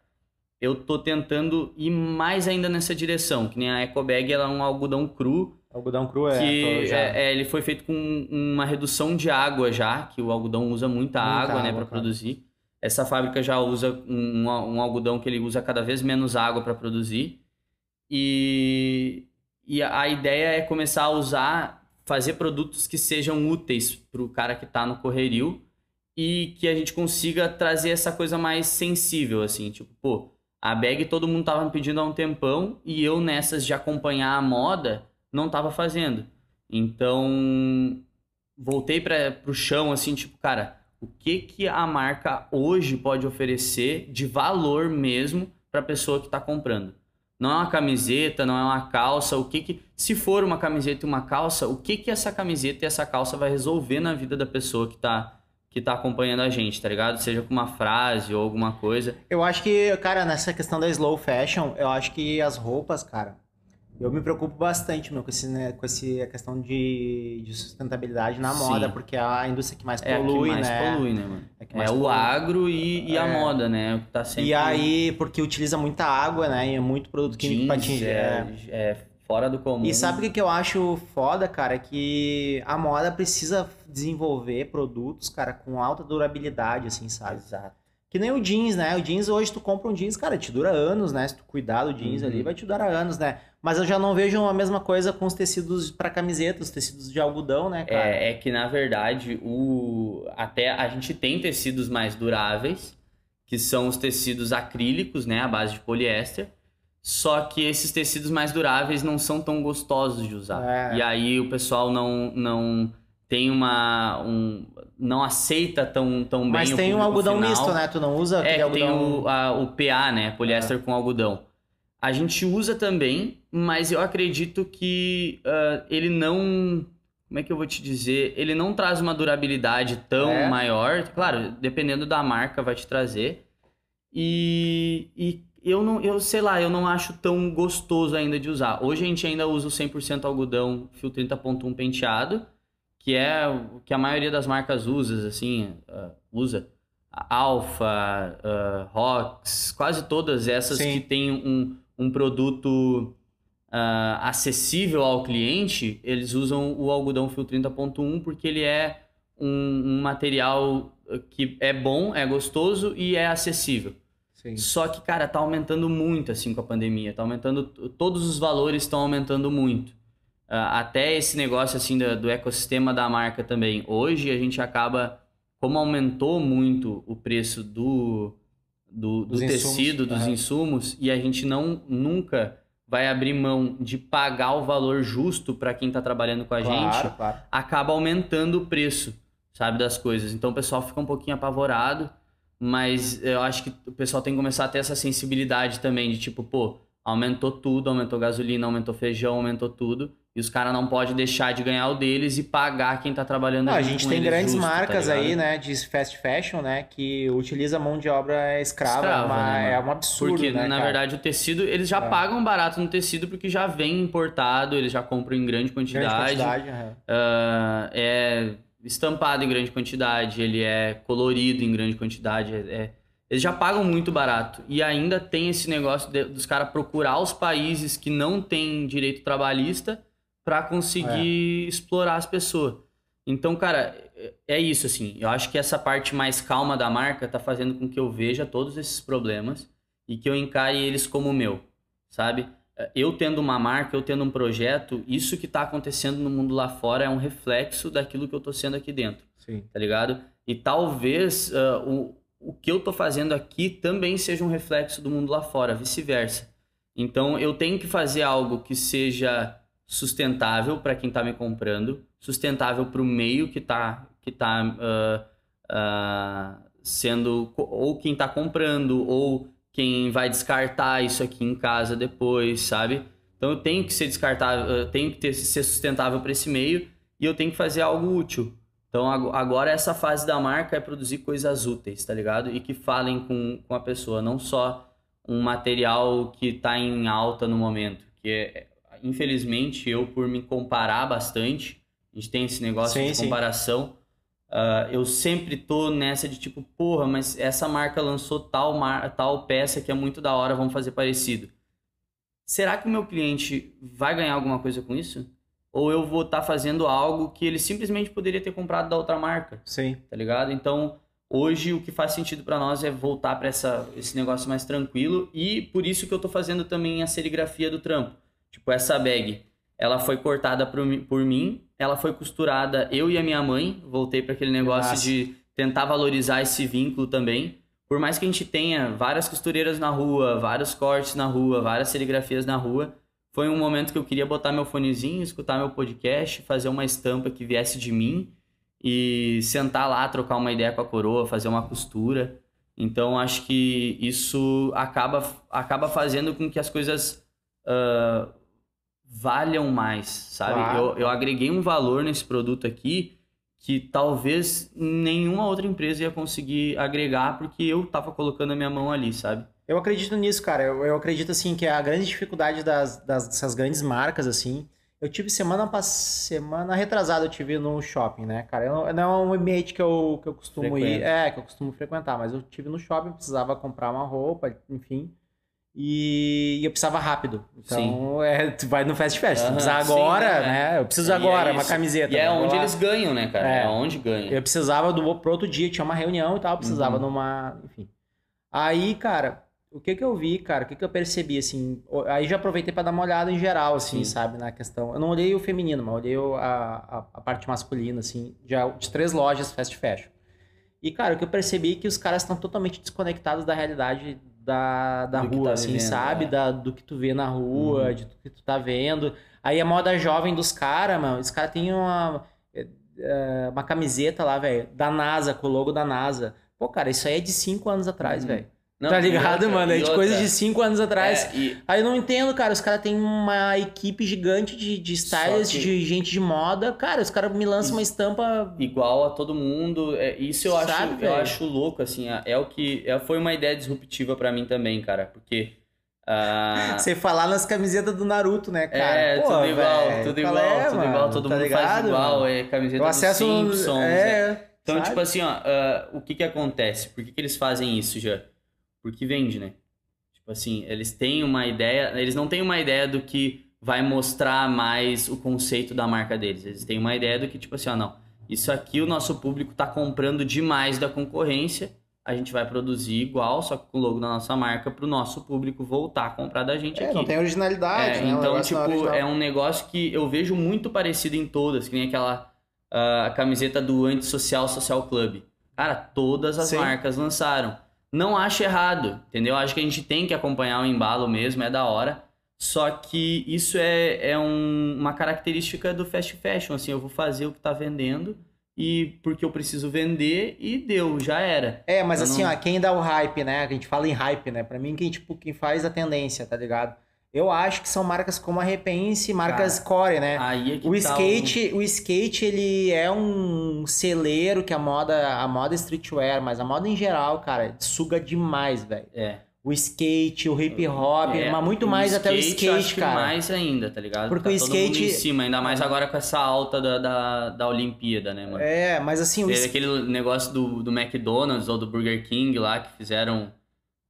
eu tô tentando ir mais ainda nessa direção. Que nem a EcoBag, ela é um algodão cru, Algodão cru é. que é- é, ele foi feito com uma redução de água já, que o algodão usa muita, Muita água, né, água, para cara. produzir. Essa fábrica já usa um, um algodão que ele usa cada vez menos água para produzir. E, e a a ideia é começar a usar, fazer produtos que sejam úteis para o cara que está no correrio e que a gente consiga trazer essa coisa mais sensível, assim, tipo, pô, a bag todo mundo tava me pedindo há um tempão e eu nessas de acompanhar a moda não tava fazendo. Então, voltei para pro chão assim, tipo, cara, o que que a marca hoje pode oferecer de valor mesmo para pessoa que tá comprando? Não é uma camiseta, não é uma calça, o que que se for uma camiseta e uma calça, o que que essa camiseta e essa calça vai resolver na vida da pessoa que tá que tá acompanhando a gente, tá ligado? Seja com uma frase ou alguma coisa. Eu acho que, cara, nessa questão da slow fashion, eu acho que as roupas, cara, eu me preocupo bastante, meu, com, esse, né, com esse, a questão de, de sustentabilidade na Sim. moda, porque é a indústria que mais É polui, a que mais né? polui, né, mano? É, É mais o polui. agro e, e a É. moda, né? Que tá sempre. E aí, porque utiliza muita água, né? E é muito produto químico pra jeans, atingir. é, É, é fora do comum. E sabe o que, que eu acho foda, cara? É que a moda precisa desenvolver produtos, cara, com alta durabilidade, assim, sabe? Exato. Que nem o jeans, né? O jeans hoje tu compra um jeans, cara, te dura anos, né? Se tu cuidar do jeans Uhum. ali, vai te durar anos, né? Mas eu já não vejo a mesma coisa com os tecidos para camiseta, os tecidos de algodão, né, cara? É, é que na verdade o até a gente tem tecidos mais duráveis, que são os tecidos acrílicos, né, à base de poliéster. Só que esses tecidos mais duráveis não são tão gostosos de usar. É. E aí o pessoal não não tem uma um, não aceita tão tão bem Mas o tem um público algodão final. misto, né? Tu não usa aquele É, tem algodão... o, a- o PA, né? Poliéster com algodão. A gente usa também, mas eu acredito que ah, ele não. Como é que eu vou te dizer? Ele não traz uma durabilidade tão É? maior. Claro, dependendo da marca, vai te trazer. E, e eu não, eu sei lá, eu não acho tão gostoso ainda de usar. Hoje a gente ainda usa o 100% algodão fio 30.1 penteado, que é o que a maioria das marcas usa, assim, ah, usa. A Alpha, ah, Rox, quase todas essas Sim. que têm um, um produto ah, acessível ao cliente, eles usam o algodão fio 30.1 porque ele é um, um material que é bom, é gostoso e é acessível. Sim. Só que, cara, tá aumentando muito assim com a pandemia. Tá aumentando. Todos os valores estão aumentando muito. Ah, até esse negócio assim do, do ecossistema da marca também. Hoje a gente acaba. Como aumentou muito o preço do, do, do Dos insumos, tecido, dos insumos, e a gente não nunca vai abrir mão de pagar o valor justo para quem tá trabalhando com a gente Claro, claro. acaba aumentando o preço, sabe, das coisas. Então o pessoal fica um pouquinho apavorado, mas eu acho que o pessoal tem que começar a ter essa sensibilidade também de tipo, pô, aumentou tudo, aumentou gasolina, aumentou feijão, aumentou tudo, e os caras não podem deixar de ganhar o deles e pagar quem tá trabalhando Não, a gente tem grandes justo, tá marcas ligado? aí, né, de fast fashion, né, que utiliza mão de obra escrava, Escrava, é, uma- né, é um absurdo, Porque, né, na cara? verdade, o tecido, eles já É. pagam barato no tecido porque já vem importado, eles já compram em grande grande quantidade. quantidade, aham. Ah, é estampado em grande quantidade, ele é colorido em grande quantidade, é- é- eles já pagam muito barato. E ainda tem esse negócio de- dos caras procurar os países que não têm direito trabalhista para conseguir É. explorar as pessoas. Então, cara, é- é isso assim. Eu acho que essa parte mais calma da marca tá fazendo com que eu veja todos esses problemas e que eu encare eles como meu, sabe? Eu tendo uma marca, eu tendo um projeto, isso que tá acontecendo no mundo lá fora é um reflexo daquilo que eu tô sendo aqui dentro, Sim. tá ligado? E talvez ah, o, o que eu tô fazendo aqui também seja um reflexo do mundo lá fora, vice-versa. Então eu tenho que fazer algo que seja sustentável para quem tá me comprando, sustentável para o meio que tá, que tá ah, ah, sendo, ou quem tá comprando, ou quem vai descartar isso aqui em casa depois, sabe? Então eu tenho que ser descartável, eu tenho que ter, ser sustentável para esse meio e eu tenho que fazer algo útil. Então ag- agora essa fase da marca é produzir coisas úteis, tá ligado? E que falem com, com a pessoa, não só um material que tá em alta no momento. Que é, infelizmente eu, por me comparar bastante, a gente tem esse negócio Sim, de sim. Ah, eu sempre tô nessa de tipo, porra, mas essa marca lançou tal, mar... tal peça que é muito da hora, vamos fazer parecido. Será que o meu cliente vai ganhar alguma coisa com isso? Ou eu vou estar fazendo algo que ele simplesmente poderia ter comprado da outra marca, Sim. tá ligado? Então, hoje o que faz sentido para nós é voltar para esse negócio mais tranquilo e por isso que eu tô fazendo também a serigrafia do trampo. Tipo, essa bag, ela foi cortada por, por mim, ela foi costurada eu e a minha mãe, voltei para aquele negócio Massa. de tentar valorizar esse vínculo também. Por mais que a gente tenha várias costureiras na rua, vários cortes na rua, várias serigrafias na rua, foi um momento que eu queria botar meu fonezinho, escutar meu podcast, fazer uma estampa que viesse de mim e sentar lá, trocar uma ideia com a coroa, fazer uma costura. Então acho que isso acaba, acaba fazendo com que as coisas ah, valham mais, sabe? Claro. Eu, eu agreguei um valor nesse produto aqui que talvez nenhuma outra empresa ia conseguir agregar porque eu tava colocando a minha mão ali, sabe? Eu acredito nisso, cara. Eu, eu acredito, assim, que a grande dificuldade das, das- dessas grandes marcas, assim... Eu tive semana semana retrasada, eu tive no shopping, né, cara? Eu não, é um ambiente que eu, que eu costumo ir... É, que eu costumo frequentar. Mas eu tive no shopping, precisava comprar uma roupa, enfim... E eu precisava rápido. Então, é, tu vai no Fast Fashion. Uhum, tu precisa agora, sim, é. né? Eu preciso agora, é uma camiseta. E é onde eles ganham, né, cara? É, é onde ganham. Eu precisava do pro outro dia, tinha uma reunião e tal, eu precisava uhum. numa. Enfim. Aí, cara, o que que eu vi, cara? O que que eu percebi, assim? Aí já aproveitei para dar uma olhada em geral, assim, Sim. sabe? Na questão. Eu não olhei o feminino, mas olhei a, a, a, parte masculina, assim, já de três lojas fast fashion. E, cara, o que eu percebi é que os caras estão totalmente desconectados da realidade da, da rua, tá assim, vivendo, sabe? É. Da, do que tu vê na rua, uhum. de que tu tá vendo. Aí a moda jovem dos caras, mano, os caras têm uma, é, é, uma camiseta lá, velho, da NASA, com o logo da NASA. Pô, cara, isso aí é de cinco anos atrás, uhum. velho. Não, tá ligado, outra, mano? É de coisas de 5 anos atrás. É, e... Aí eu não entendo, cara. Os caras têm uma equipe gigante de, de stylists, que... de gente de moda. Cara, os caras me lançam uma estampa. Igual a todo mundo. É, isso eu Sabe, acho, eu acho louco, assim. É, é o que. É, foi uma ideia disruptiva para mim também, cara. Porque. Uh... Você falar nas camisetas do Naruto, né, cara? É, Pô, tudo igual, véio, tudo igual, é, tudo mano, igual, todo tá mundo ligado, faz igual, mano? é camiseta acesso dos Simpsons. É, é. Então, sabe? tipo assim, ó, uh, o que que acontece? Por que, que eles fazem isso já? Porque vende, né? Tipo assim, eles têm uma ideia, eles não têm uma ideia do que vai mostrar mais o conceito da marca deles. Eles têm uma ideia do que, tipo assim, ó, não, isso aqui o nosso público tá comprando demais da concorrência, a gente vai produzir igual, só que com o logo da nossa marca, para o nosso público voltar a comprar da gente é, aqui. Não tem originalidade, é, né? Então, tipo, é um negócio que eu vejo muito parecido em todas, que nem aquela uh, camiseta do Antissocial Social Club. Cara, todas as Sim. marcas lançaram. Não acho errado, entendeu? Acho que a gente tem que acompanhar o embalo mesmo, é da hora. Só que isso é, é um, uma característica do fast fashion, assim, eu vou fazer o que tá vendendo e porque eu preciso vender e deu, já era. É, mas eu assim, não... ó, quem dá o hype, né? A gente fala em hype, né? Pra mim, quem, tipo, quem faz a tendência, tá ligado? Eu acho que são marcas como a Repense, marcas Cara, core, né? Aí é que o tá skate, o... o skate ele é um celeiro que a moda, a moda streetwear, mas a moda em geral, cara, suga demais, velho. É. O skate, o hip hop, é, mas muito mais skate, até o skate, acho cara. mais ainda, tá ligado? Porque tá o skate em cima, ainda mais agora com essa alta da, da, da Olimpíada, né, mano? É, mas assim, o aquele negócio do, do McDonald's ou do Burger King lá que fizeram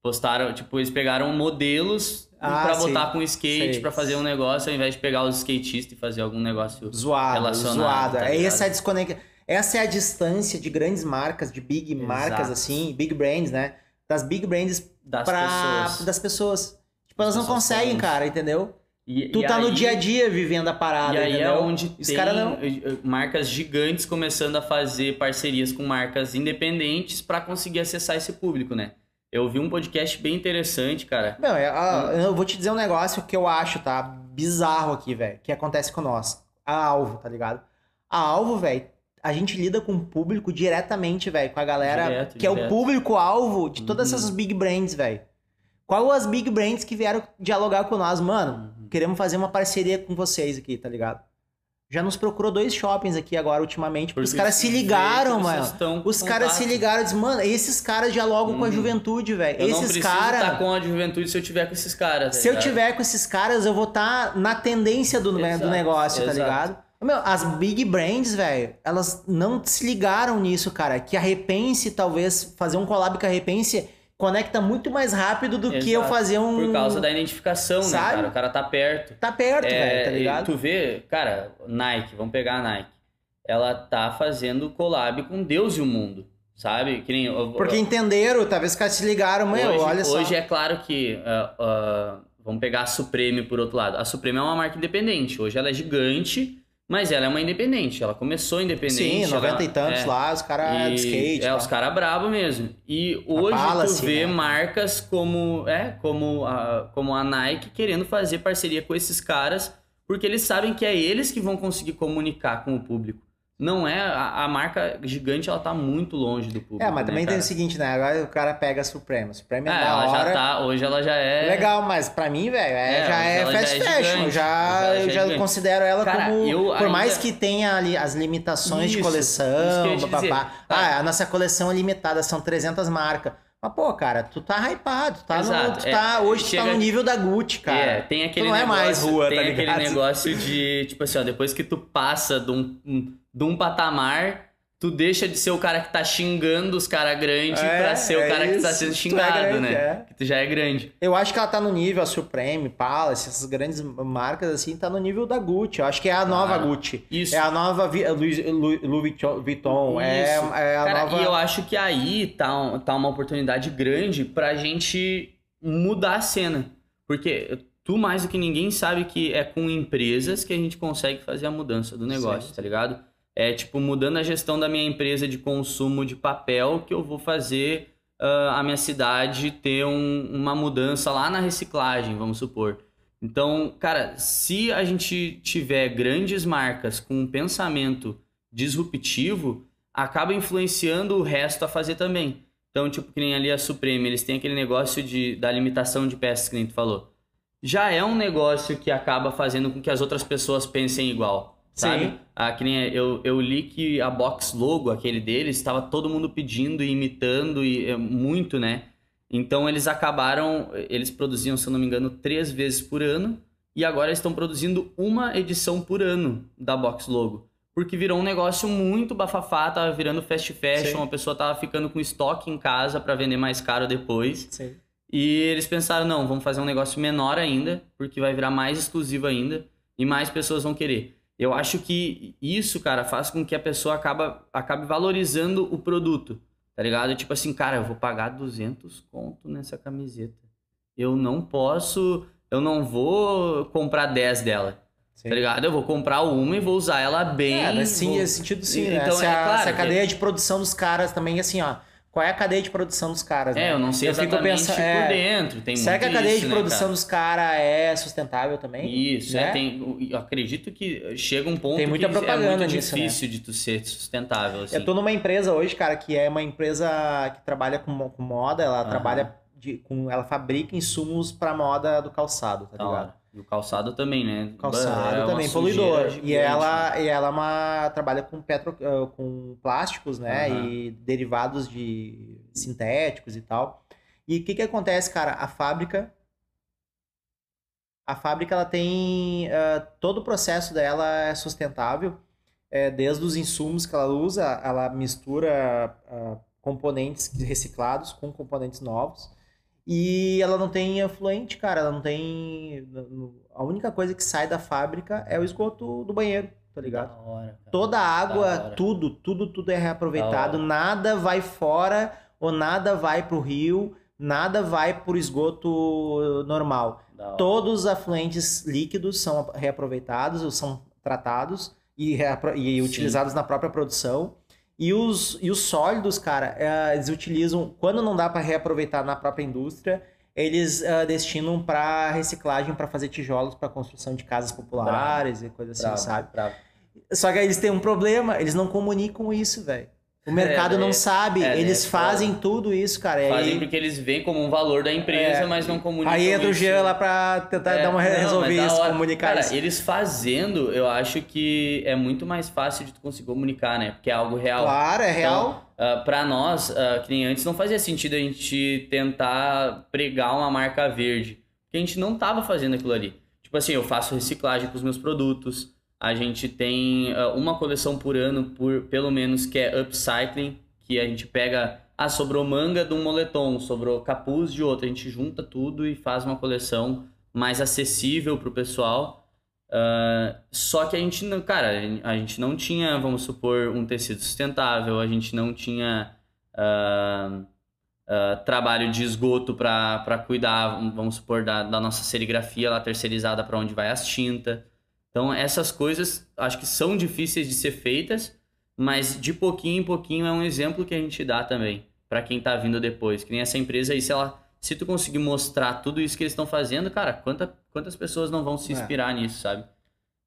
postaram, tipo, eles pegaram modelos ah, para botar com skate para fazer um negócio ao invés de pegar os skatistas e fazer algum negócio zoado, relacionado. Zoado. Tá é essa é a desconexão. Essa é a distância de grandes marcas, de big Exato. marcas assim, big brands, né? Das big brands das pra, pessoas. das pessoas. Tipo, elas não conseguem, cara, entendeu? E, tu e tá aí, no dia a dia vivendo a parada, E aí é entendeu? é onde Os tem não... marcas gigantes começando a fazer parcerias com marcas independentes para conseguir acessar esse público, né? Eu ouvi um podcast bem interessante, cara. Não, é, a, eu vou te dizer um negócio que eu acho, tá? Bizarro aqui, velho. Que acontece com nós. A Alvo, tá ligado? A Alvo, velho, a gente lida com o público diretamente, velho. Com a galera direto, que direto. é o público-alvo de todas uhum. essas big brands, velho. Qual as big brands que vieram dialogar com nós? Mano, uhum. queremos fazer uma parceria com vocês aqui, tá ligado? Já nos procurou dois shoppings aqui agora ultimamente, porque, os caras se ligaram, mano. Os caras se ligaram e mano, esses caras dialogam hum. com a uhum. juventude, velho. Esses caras. estar com a juventude se eu tiver com esses caras. Tá se eu tiver com esses caras, eu vou estar tá na tendência do, né, do negócio, tá Exato. tá ligado? Meu, as big brands, velho, elas não se ligaram nisso, cara. Que a Repense, talvez, fazer um collab com a Repense conecta muito mais rápido do Exato. que eu fazer um. Por causa da identificação, Sabe? né, cara? O cara tá perto. Tá perto, é, velho, tá ligado? Tu vê, cara, Nike, vamos pegar a Nike. Ela tá fazendo collab com Deus e o mundo. Sabe? Que nem, Porque eu, entenderam, talvez os caras se ligaram, meu, hoje, olha só. Hoje é claro que. Uh, uh, vamos pegar a Supreme por outro lado. A Supreme é uma marca independente. Hoje ela é gigante mas ela é uma independente, ela começou independente. Sim, 90 ela, e tantos é, lá, os caras de skate. É, os caras brabo mesmo. E hoje tu vê né? marcas como, é, como, a, como a Nike querendo fazer parceria com esses caras, porque eles sabem que é eles que vão conseguir comunicar com o público. Não é. A, a, marca gigante, ela tá muito longe do público. É, mas também né, tem o seguinte, né? Agora o cara pega a Suprema. Suprema é, é da ela hora. Já tá, hoje ela já é. Legal, mas pra mim, velho, é, é, já é fast já é fashion. Gigante, já, eu já, já considero ela cara, como. Por ainda... mais que tenha ali as limitações isso, de coleção, isso papapá. Ah, a nossa coleção é limitada, são 300 marcas. Mas, pô, cara, tu tá hypado, tu tá Exato. no, tu tá, é, hoje tu tá no nível da Gucci, cara. É, tem aquele tu não negócio, é mais rua, tem tá aquele negócio de, tipo assim, ó, depois que tu passa de um, de um patamar, tu deixa de ser o cara que tá xingando os caras grandes É, pra ser o é cara que tá isso. sendo é xingado, grande, né? é. Que tu já é grande. Eu acho que ela tá no nível, a Supreme, Palace, essas grandes marcas assim, tá no nível da Gucci. Eu acho que é a nova Gucci. Isso. É a nova Vi- Louis, Louis, Louis Vuitton-. É, Isso. é a Cara, nova. e eu acho que aí tá, tá uma oportunidade grande pra gente mudar a cena. Porque tu, mais do que ninguém, sabe que é com empresas que a gente consegue fazer a mudança do negócio, Sim. tá ligado? É tipo, mudando a gestão da minha empresa de consumo de papel que eu vou fazer ah, a minha cidade ter um- uma mudança lá na reciclagem, vamos supor. Então, cara, se a gente tiver grandes marcas com um pensamento disruptivo, acaba influenciando o resto a fazer também. Então, tipo, que nem ali a Supreme, eles têm aquele negócio de, da limitação de peças que nem tu falou. Já é um negócio que acaba fazendo com que as outras pessoas pensem igual, sabe? Sim. Ah, que nem eu, eu li que a box logo, aquele deles, estava todo mundo pedindo e imitando e é, muito, né? Então eles acabaram, eles produziam, se eu não me engano, três vezes por ano e agora estão produzindo uma edição por ano da box logo. Porque virou um negócio muito bafafá, tava virando fast fashion, Sim. a pessoa tava ficando com estoque em casa para vender mais caro depois. Sim. E eles pensaram, não, vamos fazer um negócio menor ainda, porque vai virar mais exclusivo ainda e mais pessoas vão querer. Eu acho que isso, cara, faz com que a pessoa acaba, acabe valorizando o produto, tá ligado? Tipo assim, cara, eu vou pagar 200 conto nessa camiseta. Eu não posso, eu não vou comprar 10 dela, Sim. tá ligado? Eu vou comprar uma e vou usar ela bem. É, nesse vou- sentido sim, né? Então, se, é claro se a que- cadeia de produção dos caras também, assim, ó. Qual é a cadeia de produção dos caras, né? É, eu não sei Eu fico exatamente pensando- por é, dentro. Tem Será que a cadeia isso, de né, produção cara? dos caras é sustentável também? Isso, né? é, tem, eu acredito que chega um ponto Tem muita que é propaganda muito nisso, né? difícil de tu ser sustentável, assim. Eu tô numa empresa hoje, cara, que é uma empresa que trabalha com, com moda, ela Aham. trabalha de, com. Ela fabrica insumos pra moda do calçado, tá ligado? E o calçado também, né? Calçado É também, poluidor. gigante, E ela, e ela é uma, trabalha com, petro, eh, com plásticos, né? Aham. E derivados de sintéticos e tal. E o que, que acontece, cara? A fábrica. A fábrica ela tem. eh, todo o processo dela é sustentável. eh, desde os insumos que ela usa, ela mistura ah, componentes reciclados com componentes novos. E ela não tem efluente, cara. Ela não tem. A única coisa que sai da fábrica é o esgoto do banheiro, tá ligado? Hora. Toda a água, tudo, tudo, tudo é reaproveitado. Nada vai fora ou nada vai pro rio, nada vai pro esgoto normal. Todos os afluentes líquidos são reaproveitados, ou são tratados e, e Sim. utilizados na própria produção. E os, e os sólidos, cara, eh, eles utilizam, quando não dá para reaproveitar na própria indústria, eles eh, destinam para reciclagem para fazer tijolos para construção de casas populares e coisa assim, Bravo, sabe? bravo. Só que aí eles têm um problema, eles não comunicam isso, velho. O mercado É, não é, sabe, é, eles é, fazem tudo isso, cara. Fazem aí, porque eles veem como um valor da empresa, É. mas não comunicam aí entra o. Jean lá pra tentar É, dar uma, não, resolver isso, hora. comunicar Cara, isso. eles fazendo, eu acho que é muito mais fácil de tu conseguir comunicar, né? Porque é algo real. Claro, é real. Ah, pra nós, ah, que nem antes, não fazia sentido a gente tentar pregar uma marca verde. Porque a gente não tava fazendo aquilo ali. Tipo assim, eu faço reciclagem com os meus produtos. A gente tem ah, uma coleção por ano, por pelo menos, que é upcycling, que a gente pega. Ah, sobrou manga de um moletom, sobrou capuz de outro. A gente junta tudo e faz uma coleção mais acessível pro pessoal. Ah, só que a gente não, cara, a gente não tinha, vamos supor, um tecido sustentável, a gente não tinha ah, ah, trabalho de esgoto para cuidar, vamos supor, da, da nossa serigrafia lá terceirizada para onde vai as tintas. Então, essas coisas acho que são difíceis de ser feitas, mas de pouquinho em pouquinho é um exemplo que a gente dá também para quem tá vindo depois. Que nem essa empresa aí, se ela. Se tu conseguir mostrar tudo isso que eles estão fazendo, cara, quanta, quantas pessoas não vão se É. inspirar nisso, sabe?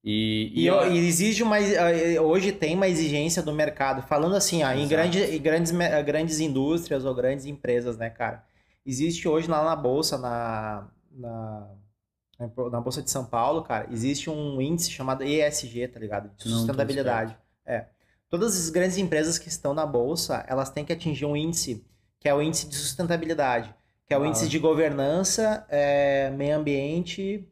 E, E, eu- e exige uma. eh, Hoje tem uma exigência do mercado. Falando assim, ó, em, grande, em grandes, me- grandes indústrias ou grandes empresas, né, cara? Existe hoje lá na Bolsa, na, na, na Bolsa de São Paulo, cara, existe um índice chamado ESG, tá ligado? De sustentabilidade. É. Todas as grandes empresas que estão na Bolsa, elas têm que atingir um índice, que é o índice de sustentabilidade, que é o Ah. índice de governança, eh, meio ambiente.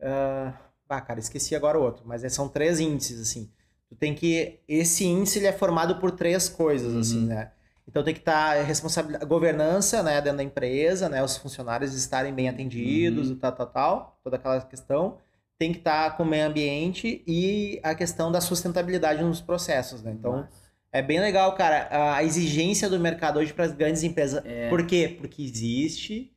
ah, ah, cara, esqueci agora o outro, mas é- são três índices, assim. Tu tem que. Esse índice ele é formado por três coisas, Uhum. assim, né? Então tem que estar responsabilidade, governança, né, dentro da empresa, né, os funcionários estarem bem atendidos Uhum. tal, tal, tal, toda aquela questão. Tem que estar com o meio ambiente e a questão da sustentabilidade nos processos, né? Então é bem legal, cara, a exigência do mercado hoje para as grandes empresas. É. Por quê? Porque existe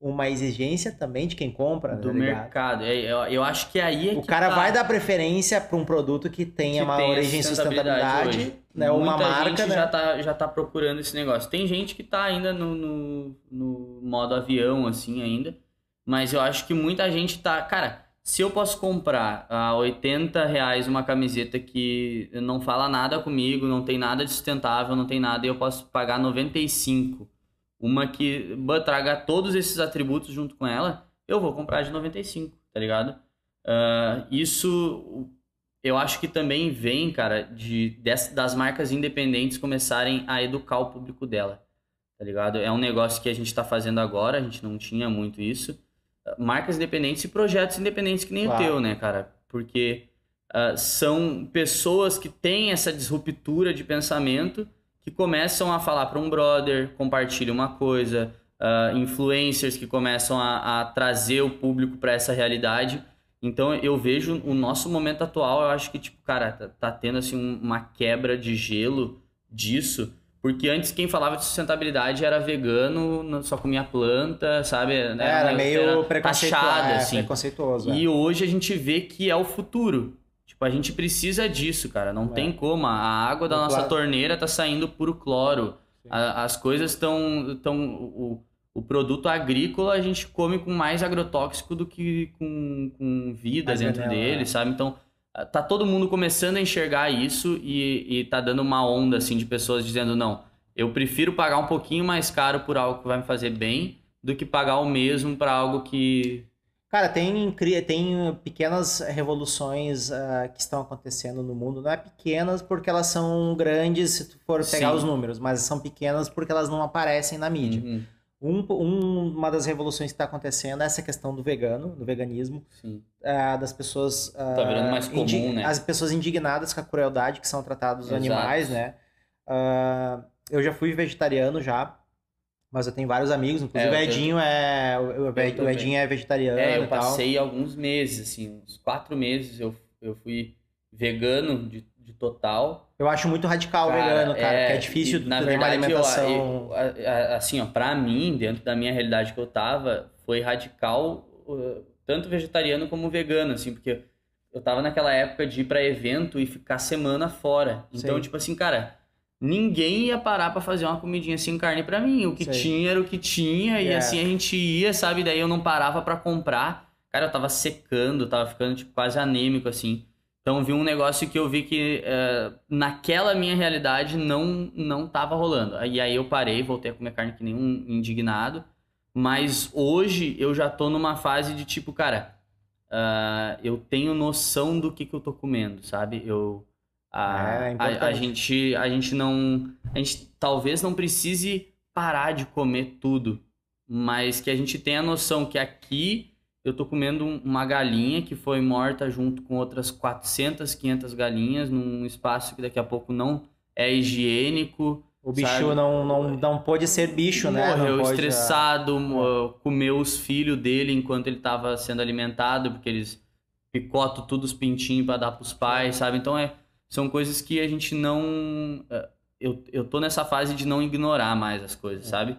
uma exigência também de quem compra, do tá ligado? mercado. É, eu, eu acho que aí é O que cara tá. vai dar preferência para um produto que tenha que uma tem origem em sustentabilidade, né? Uma Muita marca, gente né? já tá, já tá procurando esse negócio. Tem gente que tá ainda no, no, no modo avião, assim, ainda. Mas eu acho que muita gente tá... Cara, se eu posso comprar a 80 reais uma camiseta que não fala nada comigo, não tem nada de sustentável, não tem nada, e eu posso pagar 95, uma que traga todos esses atributos junto com ela, eu vou comprar de 95, tá ligado? Ah, isso eu acho que também vem, cara, de, des- das marcas independentes começarem a educar o público dela, tá ligado? É um negócio que a gente tá fazendo agora, a gente não tinha muito isso. Marcas independentes e projetos independentes que nem Claro. o teu, né, cara? Porque ah, são pessoas que têm essa disruptura de pensamento que começam a falar para um brother, compartilham uma coisa, ah, influencers que começam a, a trazer o público para essa realidade. Então eu vejo o nosso momento atual, eu acho que, tipo, cara, tá, tá tendo assim um- uma quebra de gelo disso. Porque antes quem falava de sustentabilidade era vegano, só comia planta, sabe? Era meio preconceituoso, taxado, é, assim. preconceituoso. é. E hoje a gente vê que é o futuro. Tipo, a gente precisa disso, cara. Não É. tem como. A água da O nossa claro. torneira tá saindo puro cloro. A- as coisas estão. Tão, o, o produto agrícola a gente come com mais agrotóxico do que com, com vida Mais dentro dele, é. sabe? Então, tá todo mundo começando a enxergar isso e, e tá dando uma onda, assim, de pessoas dizendo: não, eu prefiro pagar um pouquinho mais caro por algo que vai me fazer bem do que pagar o mesmo para algo que. Cara, tem, tem pequenas revoluções ah, que estão acontecendo no mundo. Não é pequenas porque elas são grandes se tu for pegar Sim. os números, mas são pequenas porque elas não aparecem na mídia. Uhum, Um, um- uma das revoluções que está acontecendo é essa questão do vegano, do veganismo, ah, das pessoas. ah, Tá virando mais comum, né? As pessoas indignadas com a crueldade que são tratados os Exato. animais, né? Ah, eu já fui vegetariano já, mas eu tenho vários amigos, inclusive É, o eu- Edinho é. O, o. Edinho é vegetariano. É, eu passei alguns meses, assim, uns quatro meses eu, eu fui vegano de, de total. Eu acho muito radical o vegano, cara, porque é difícil e, na uma verdade, eu- alimentação. eu- a- assim, ó, pra mim, dentro da minha realidade que eu tava, foi radical uh, tanto vegetariano como vegano, assim, porque eu tava naquela época de ir pra evento e ficar semana fora. Então, Sim. tipo assim, cara, ninguém ia parar pra fazer uma comidinha sem carne pra mim. O que tinha era o que tinha, e É. assim a gente ia, sabe? Daí eu não parava pra comprar. Cara, eu tava secando, tava ficando tipo, quase anêmico, assim. Então vi um negócio que eu vi que eh, naquela minha realidade não não tava rolando. E aí eu parei, voltei a comer carne que nem um indignado. Mas hoje eu já tô numa fase de tipo, cara, ah, eu tenho noção do que, que eu tô comendo, sabe? Eu a, É, é a, a gente a gente não a gente talvez não precise parar de comer tudo, mas que a gente tenha noção que aqui eu tô comendo um- uma galinha que foi morta junto com outras 400, 500 galinhas num espaço que daqui a pouco não é higiênico. O bicho sabe? não, não, não pôde ser bicho, né? Morreu não pode, estressado, mo- comeu os filhos dele enquanto ele estava sendo alimentado, porque eles picotam tudo os pintinhos para dar pros pais, sabe? Então é, são coisas que a gente não. é, Eu, eu tô nessa fase de não ignorar mais as coisas, sabe?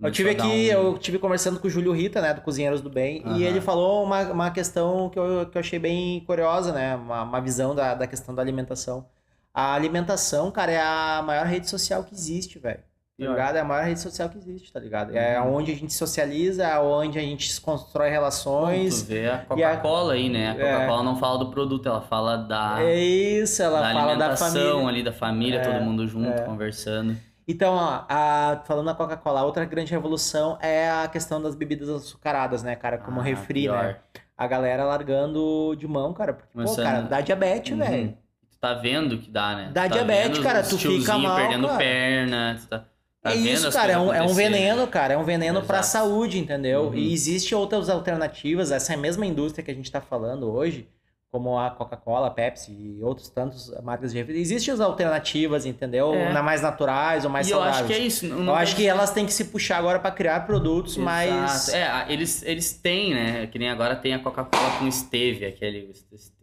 Eu tive a aqui, um- eu tive conversando com o Júlio Rita, né, do Cozinheiros do Bem, Aham. e ele falou uma, uma questão que eu, que eu achei bem curiosa, né, uma, uma visão da, da questão da alimentação. A alimentação, cara, é a maior rede social que existe, velho. Tá Pior. ligado? É a maior rede social que existe, tá ligado? É Uhum. onde a gente socializa, é onde a gente constrói Tu relações. vê a Coca-Cola aí, né? A É. Coca-Cola não fala do produto, ela fala da, É isso, ela da fala da alimentação família. ali, da família, É, todo mundo junto, é. conversando. Então, ó, a- falando da Coca-Cola, a outra grande revolução é a questão das bebidas açucaradas, né, cara? Como Ah, refri, pior. né? A galera largando de mão, cara. Porque, pô, cara, dá diabetes, Uhum. velho. Tu tá vendo que dá, né? Dá tá diabetes, cara, tu fica mal, perdendo cara. perna, tu tá, tá é isso, cara, é um, é um acontecerem. veneno, cara, é um veneno pra Exato. saúde, entendeu? Uhum. E existe outras alternativas, essa mesma indústria que a gente tá falando hoje, como a Coca-Cola, Pepsi e outros tantos marcas de refri. Existem as alternativas, entendeu? É. Na mais naturais ou mais e eu saudáveis. acho que é isso. não- Eu não acho que elas têm que se puxar agora para criar produtos mais. Exato. É, a- eles, eles têm, né? Que nem agora tem a Coca-Cola com stevia, aquele.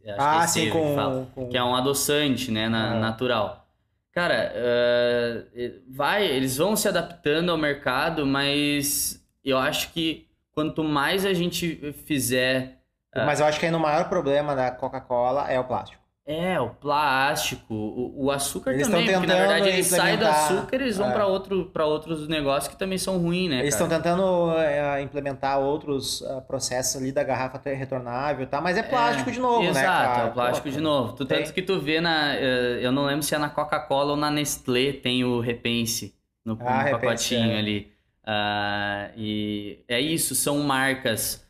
é ah, sim, stevia que fala. com, com... que é um adoçante, né, na- Aham. natural. Cara, eh, vai, eles vão se adaptando ao mercado, mas eu acho que quanto mais a gente fizer, Mas eu acho que aí no maior problema da Coca-Cola é o plástico. é, o plástico, o, o açúcar Eles também, estão porque na verdade eles saem do açúcar, eles vão é. pra outro, para outros negócios que também são ruins, né, Eles estão tentando é, implementar outros ah, processos ali da garrafa ter- retornável, tá? Mas é plástico de novo, Exato, né, cara? é o plástico Pô, de novo. Tu, tanto que tu vê na. eh, Eu não lembro se é na Coca-Cola ou na Nestlé tem o Repense no, no Ah, Repense, pacotinho é. ali. Ah, e é isso, são marcas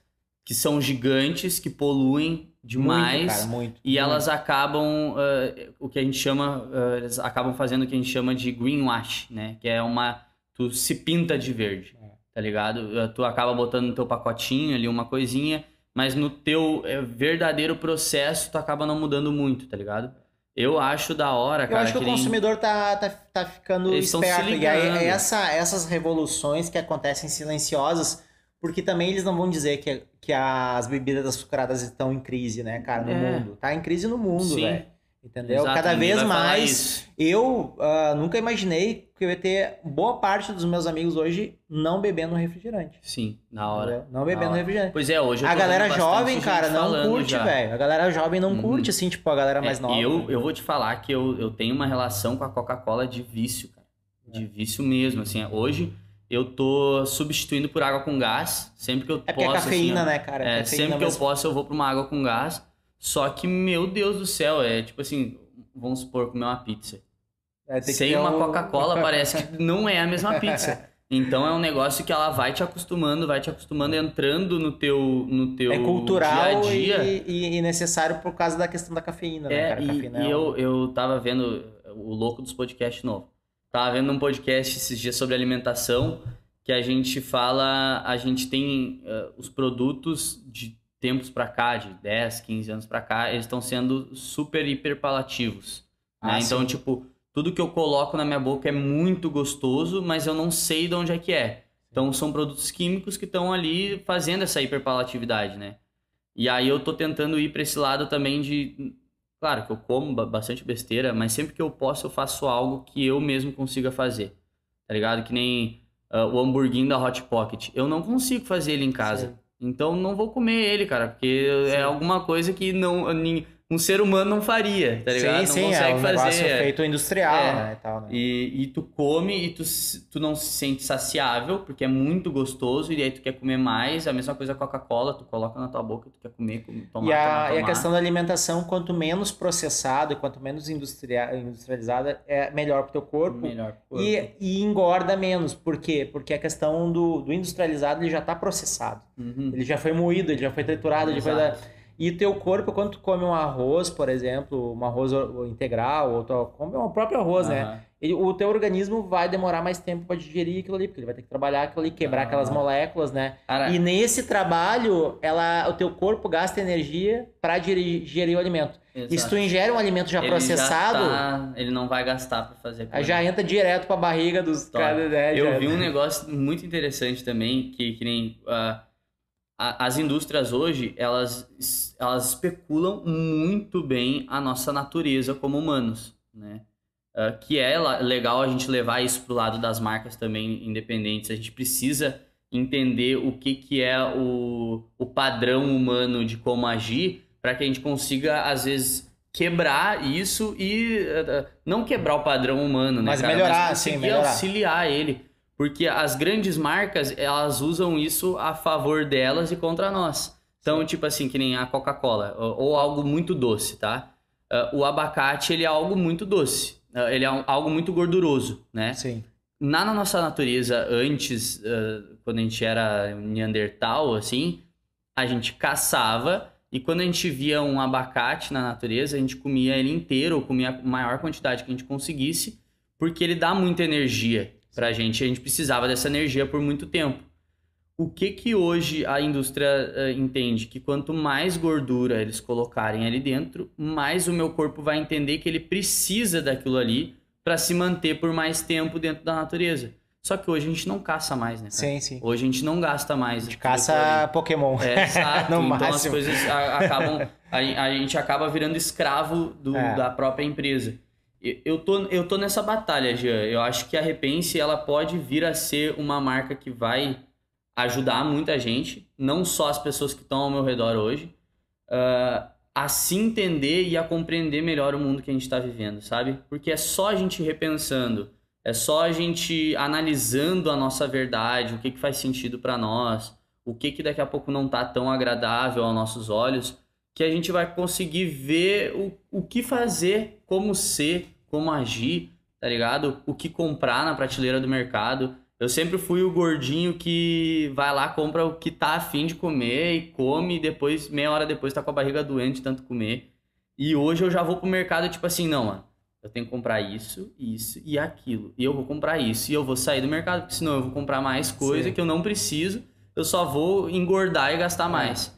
que são gigantes, que poluem demais. Muito, cara, muito. E elas acabam, ah, o que a gente chama, eles acabam fazendo o que a gente chama de greenwash, né? Que é uma, tu se pinta de verde, É. tá ligado? Ah, Tu acaba botando no teu pacotinho ali uma coisinha, mas no teu eh, verdadeiro processo tu acaba não mudando muito, tá ligado? Eu acho da hora, Eu cara. acho que, o nem- consumidor tá, tá, tá ficando Eles esperto. E aí, é essa, essas revoluções que acontecem silenciosas, porque também eles não vão dizer que, que as bebidas açucaradas estão em crise, né, cara, no É. mundo. Tá em crise no mundo, velho. Entendeu? Exato, Cada vez mais. Eu ah, nunca imaginei que eu ia ter boa parte dos meus amigos hoje não bebendo refrigerante. Sim, na hora. entendeu? Não bebendo hora. refrigerante. Pois é, hoje eu A tô galera jovem, cara, não curte, velho. A galera jovem não Uhum. curte, assim, tipo, a galera mais É, nova. Eu, eu vou te falar que eu, eu tenho uma relação com a Coca-Cola de vício, cara. De vício mesmo, assim. Hoje eu tô substituindo por água com gás. Sempre que eu É porque posso, é cafeína, assim, né, cara? é, cafeína sempre que eu posso eu vou pra uma água com gás. Só que, meu Deus do céu, é tipo assim, vamos supor, comer uma pizza. É, Sem uma um- Coca-Cola parece que não é a mesma pizza. Então é um negócio que ela vai te acostumando, vai te acostumando, entrando no teu, no teu É cultural dia a dia. E, e- necessário por causa da questão da cafeína, né, É, cara? e, Cafeína e é um- eu, eu tava vendo o louco dos podcasts novo. Tava vendo um podcast esses dias sobre alimentação que a gente fala, a gente tem eh, os produtos de tempos pra cá, de 10, 15 anos pra cá, eles estão sendo super hiper palativos. né? Ah, então, sim. tipo, tudo que eu coloco na minha boca é muito gostoso, mas eu não sei de onde é que é. Então são produtos químicos que estão ali fazendo essa hiperpalatividade, né? E aí eu tô tentando ir para esse lado também de claro que eu como ba- bastante besteira, mas sempre que eu posso eu faço algo que eu mesmo consiga fazer. Tá ligado? Que nem ah, o hamburguinho da Hot Pocket. Eu não consigo fazer ele em casa. Sim. Então não vou comer ele, cara, porque Sim. é alguma coisa que não nin- um ser humano não faria, tá ligado? Sim, não sim, consegue é um fazer. negócio feito industrial, É. né, e tal, né? E, e tu come e tu, tu não se sente saciável, porque é muito gostoso, e aí tu quer comer mais. A mesma coisa com a Coca-Cola, tu coloca na tua boca, tu quer comer, tomar, E a, tomar, e a tomar. questão da alimentação, quanto menos processado e quanto menos industria, industrializada, é melhor pro teu corpo. Melhor. E, e engorda menos. Por quê? Porque a questão do, do industrializado ele já está processado. Uhum. Ele já foi moído, ele já foi triturado, ele já foi Exato. da... E teu corpo, quando tu come um arroz, por exemplo, um arroz integral, ou tu come o próprio arroz, né? Aham. Ele- o teu organismo vai demorar mais tempo para digerir aquilo ali, porque ele vai ter que trabalhar aquilo ali, quebrar Ah. aquelas moléculas, né? Cara, E nesse trabalho, ela, o teu corpo gasta energia para digerir o alimento. E se exato. tu ingere um alimento já Ele processado, tá- ele não vai gastar pra fazer aí já entra direto pra barriga dos caras, né? Eu já- vi um negócio muito interessante também, que, que nem ah, a- as indústrias hoje, elas, elas especulam muito bem a nossa natureza como humanos, né? Ah, que é legal a gente levar isso pro lado das marcas também independentes. A gente precisa entender o que, que é o, o padrão humano de como agir para que a gente consiga, às vezes, quebrar isso e ah, não quebrar o padrão humano, né? Mas cara? melhorar, mas sim, conseguir melhorar. auxiliar ele. Porque as grandes marcas, elas usam isso a favor delas e contra nós. Então, tipo assim, que nem a Coca-Cola, ou, algo muito doce, tá? Ah, o abacate, ele é algo muito doce. Ah, ele é algo muito gorduroso, né? Sim. Na, nossa natureza, antes, ah, quando a gente era Neandertal, assim, a gente caçava e quando a gente via um abacate na natureza, a gente comia ele inteiro, ou comia a maior quantidade que a gente conseguisse, porque ele dá muita energia pra gente. A gente precisava dessa energia por muito tempo. o que que hoje a indústria uh, entende? Que quanto mais gordura eles colocarem ali dentro, mais o meu corpo vai entender que ele precisa daquilo ali para se manter por mais tempo dentro da natureza. Só que hoje a gente não caça mais, né? Cara? Sim, sim. Hoje a gente não gasta mais. A gente caça Pokémon. É, exato. no então máximo. as coisas acabam. A, a gente acaba virando escravo do- É. da própria empresa. Eu tô, eu tô nessa batalha, Jean. Eu acho que a Repense ela pode vir a ser uma marca que vai ajudar muita gente, não só as pessoas que estão ao meu redor hoje, ah, a se entender e a compreender melhor o mundo que a gente está vivendo, sabe? Porque é só a gente repensando, é só a gente analisando a nossa verdade, o que, que faz sentido para nós, o que, que daqui a pouco não tá tão agradável aos nossos olhos, que a gente vai conseguir ver o, o que fazer, como ser, como agir, tá ligado? O que comprar na prateleira do mercado. Eu sempre fui o gordinho que vai lá, compra o que tá afim de comer e come, e depois, meia hora depois, tá com a barriga doente de tanto comer. E hoje eu já vou pro mercado, tipo assim, não, mano, eu tenho que comprar isso, isso e aquilo. E eu vou comprar isso. E eu vou sair do mercado, porque senão eu vou comprar mais coisa Sim. que eu não preciso. Eu só vou engordar e gastar mais.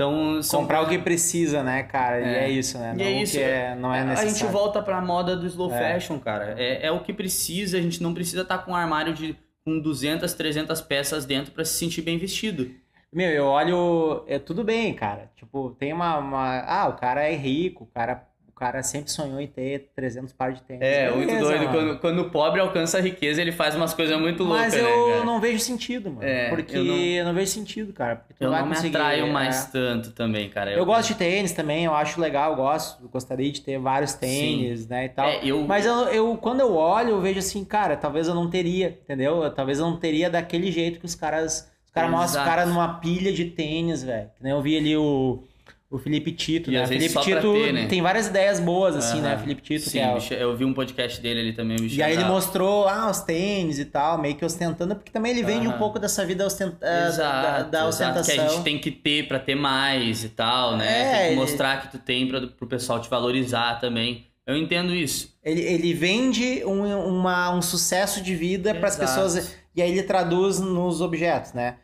Então, são Comprar o que precisa, né, cara? E É. é isso, né? E Não é o isso. que é, não é a necessário. gente volta pra moda do slow É. fashion, cara. É, é o que precisa, a gente não precisa estar com um armário de com 200, 300 peças dentro pra se sentir bem vestido. Meu, eu olho. É tudo bem, cara. Tipo, tem uma, uma- Ah, o cara é rico, o cara, cara sempre sonhou em ter 300 pares de tênis. É, muito Beleza, doido. mano. Quando, quando o pobre alcança a riqueza, ele faz umas coisas muito loucas, Mas né, eu cara? não vejo sentido, mano. É, porque eu eu não- não... vejo sentido, cara. Porque tu Eu não me atraio é. mais tanto também, cara. Eu gosto de tênis também, eu acho legal, eu gosto, eu gostaria de ter vários tênis, né, e tal. É, eu- Mas eu, eu, quando eu olho, eu vejo assim, cara, talvez eu não teria, entendeu? Eu- Talvez eu não teria daquele jeito que os caras. Os caras mostram o cara numa pilha de tênis, velho. Que nem eu vi ali o, o Felipe Tito, E né? O Felipe Tito ter, né? tem várias ideias boas, assim, né? Aham. Felipe Tito, Sim, é bicho, eu vi um podcast dele ali também, E aí ele mostrou, ah, os tênis e tal, meio que ostentando, porque também ele vende um Aham. pouco dessa vida ostent... eh, Exato, da, da exato, ostentação. que a gente tem que ter pra ter mais e tal, né? É, tem que mostrar que tu tem pra, pro pessoal te valorizar também. Eu entendo isso. Ele, ele vende um, uma- um sucesso de vida para as Exato. pessoas e aí ele traduz nos objetos, né?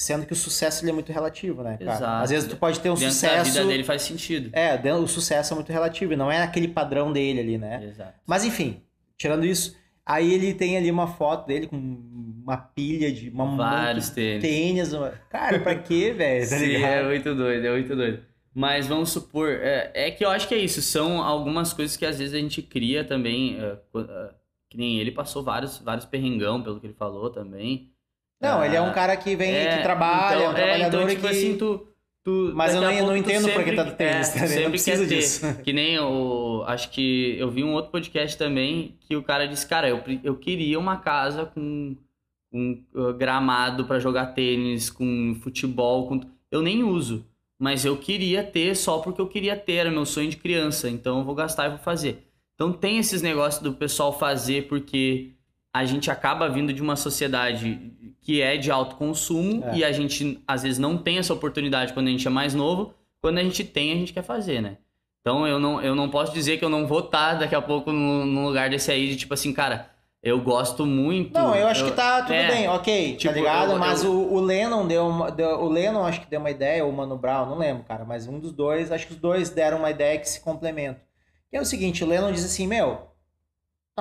Sendo que o sucesso ele é muito relativo, né, cara? Exato. Às vezes tu pode ter um Dentro da sucesso. vida dele faz sentido. É, dentro- o sucesso é muito relativo, e não é aquele padrão dele ali, né? Exato. Mas enfim, tirando isso, aí ele tem ali uma foto dele com uma pilha de uma Vários tênis. de tênis. Cara, pra quê, velho? Tá Sim, é muito doido, é muito doido. Mas vamos supor, é, é que eu acho que é isso, são algumas coisas que às vezes a gente cria também, é, é, que nem ele passou vários, vários perrengão, pelo que ele falou também. Não, Ah, ele é um cara que vem, é, que trabalha, é um então, trabalhador então, tipo que... assim, tu, tu Mas eu não, não entendo porque sempre- tá do tênis, é, tá sempre Não precisa quer ter. disso. Que nem o. Acho que eu vi um outro podcast também que o cara disse, cara, eu, eu queria uma casa com um uh, gramado pra jogar tênis, com futebol, com. Eu nem uso. Mas eu queria ter só porque eu queria ter, era meu sonho de criança. Então eu vou gastar e vou fazer. Então tem esses negócios do pessoal fazer porque a gente acaba vindo de uma sociedade que é de alto consumo É. e a gente às vezes não tem essa oportunidade quando a gente é mais novo. Quando a gente tem, a gente quer fazer, né? Então eu não, eu não posso dizer que eu não vou estar daqui a pouco num, lugar desse aí de tipo assim, cara, eu gosto muito. Não, eu acho que tá tudo é, bem, ok, tipo, tá ligado? eu- mas eu- O, o Lennon deu, uma, deu- O Lennon acho que deu uma ideia, ou o Mano Brown, não lembro, cara. Mas um dos dois, acho que os dois deram uma ideia que se complementam. Que é o seguinte, o Lennon diz assim, meu,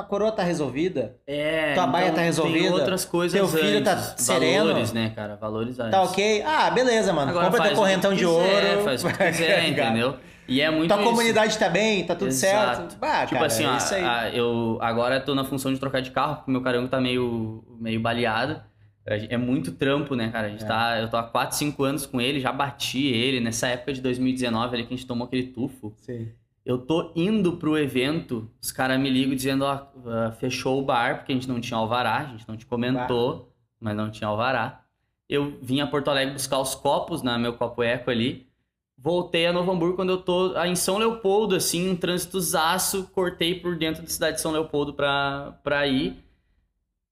tua coroa tá resolvida, É, Tua baia tá Tem resolvida, outras coisas teu filho tá antes, sereno. Valores, né, cara? Valores antes. tá ok? Ah, beleza, mano. Agora Compra teu correntão de quiser, ouro. Faz o que tá quiser, entendeu? E é muito Tua isso. comunidade tá bem, tá tudo Exato. certo. Ah, Tipo cara, assim, é isso aí. a- eu agora tô na função de trocar de carro, porque meu carango tá meio, meio baleado. É muito trampo, né, cara? A gente É. tá, eu tô há 4, 5 anos com ele, já bati ele nessa época de 2019 ali que a gente tomou aquele tufo. Sim. Eu tô indo pro evento, os caras me ligam dizendo, ó, ah, fechou o bar, porque a gente não tinha alvará, a gente não te comentou, mas não tinha alvará. Eu vim a Porto Alegre buscar os copos na meu copo eco ali. Voltei a Novo Hamburgo quando eu tô em São Leopoldo, assim, um trânsito zaço, cortei por dentro da cidade de São Leopoldo pra, pra ir.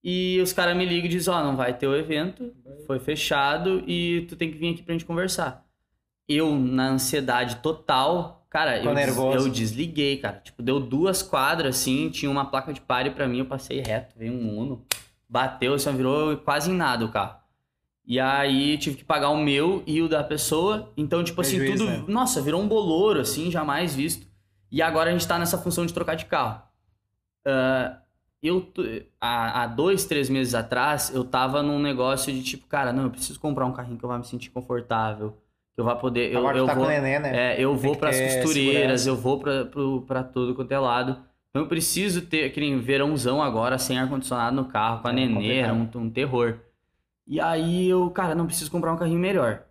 E os caras me ligam e dizem, ó, não vai ter o evento, foi fechado e tu tem que vir aqui pra gente conversar. Eu, na ansiedade total, cara, eu, des- eu desliguei, cara. Tipo, deu duas quadras, assim, tinha uma placa de pare pra mim, eu passei reto, veio um Uno, bateu, assim, virou quase em nada o carro. E aí tive que pagar o meu e o da pessoa. Então, tipo assim, Prejuízo, tudo. né? Nossa, virou um bolouro, assim, jamais visto. E agora a gente tá nessa função de trocar de carro. Ah, eu, há, há dois, três meses atrás, eu tava num negócio de tipo, cara, não, eu preciso comprar um carrinho que eu vá me sentir confortável. Que eu vá poder. Eu, Agora eu tá vou, com o neném, né? é, eu vou para as costureiras, segurança. eu vou pra tudo quanto é lado. Então eu preciso ter aquele verãozão agora, sem ar-condicionado no carro, com a É nenê, era um, um terror. E aí eu, cara, não preciso comprar um carrinho melhor.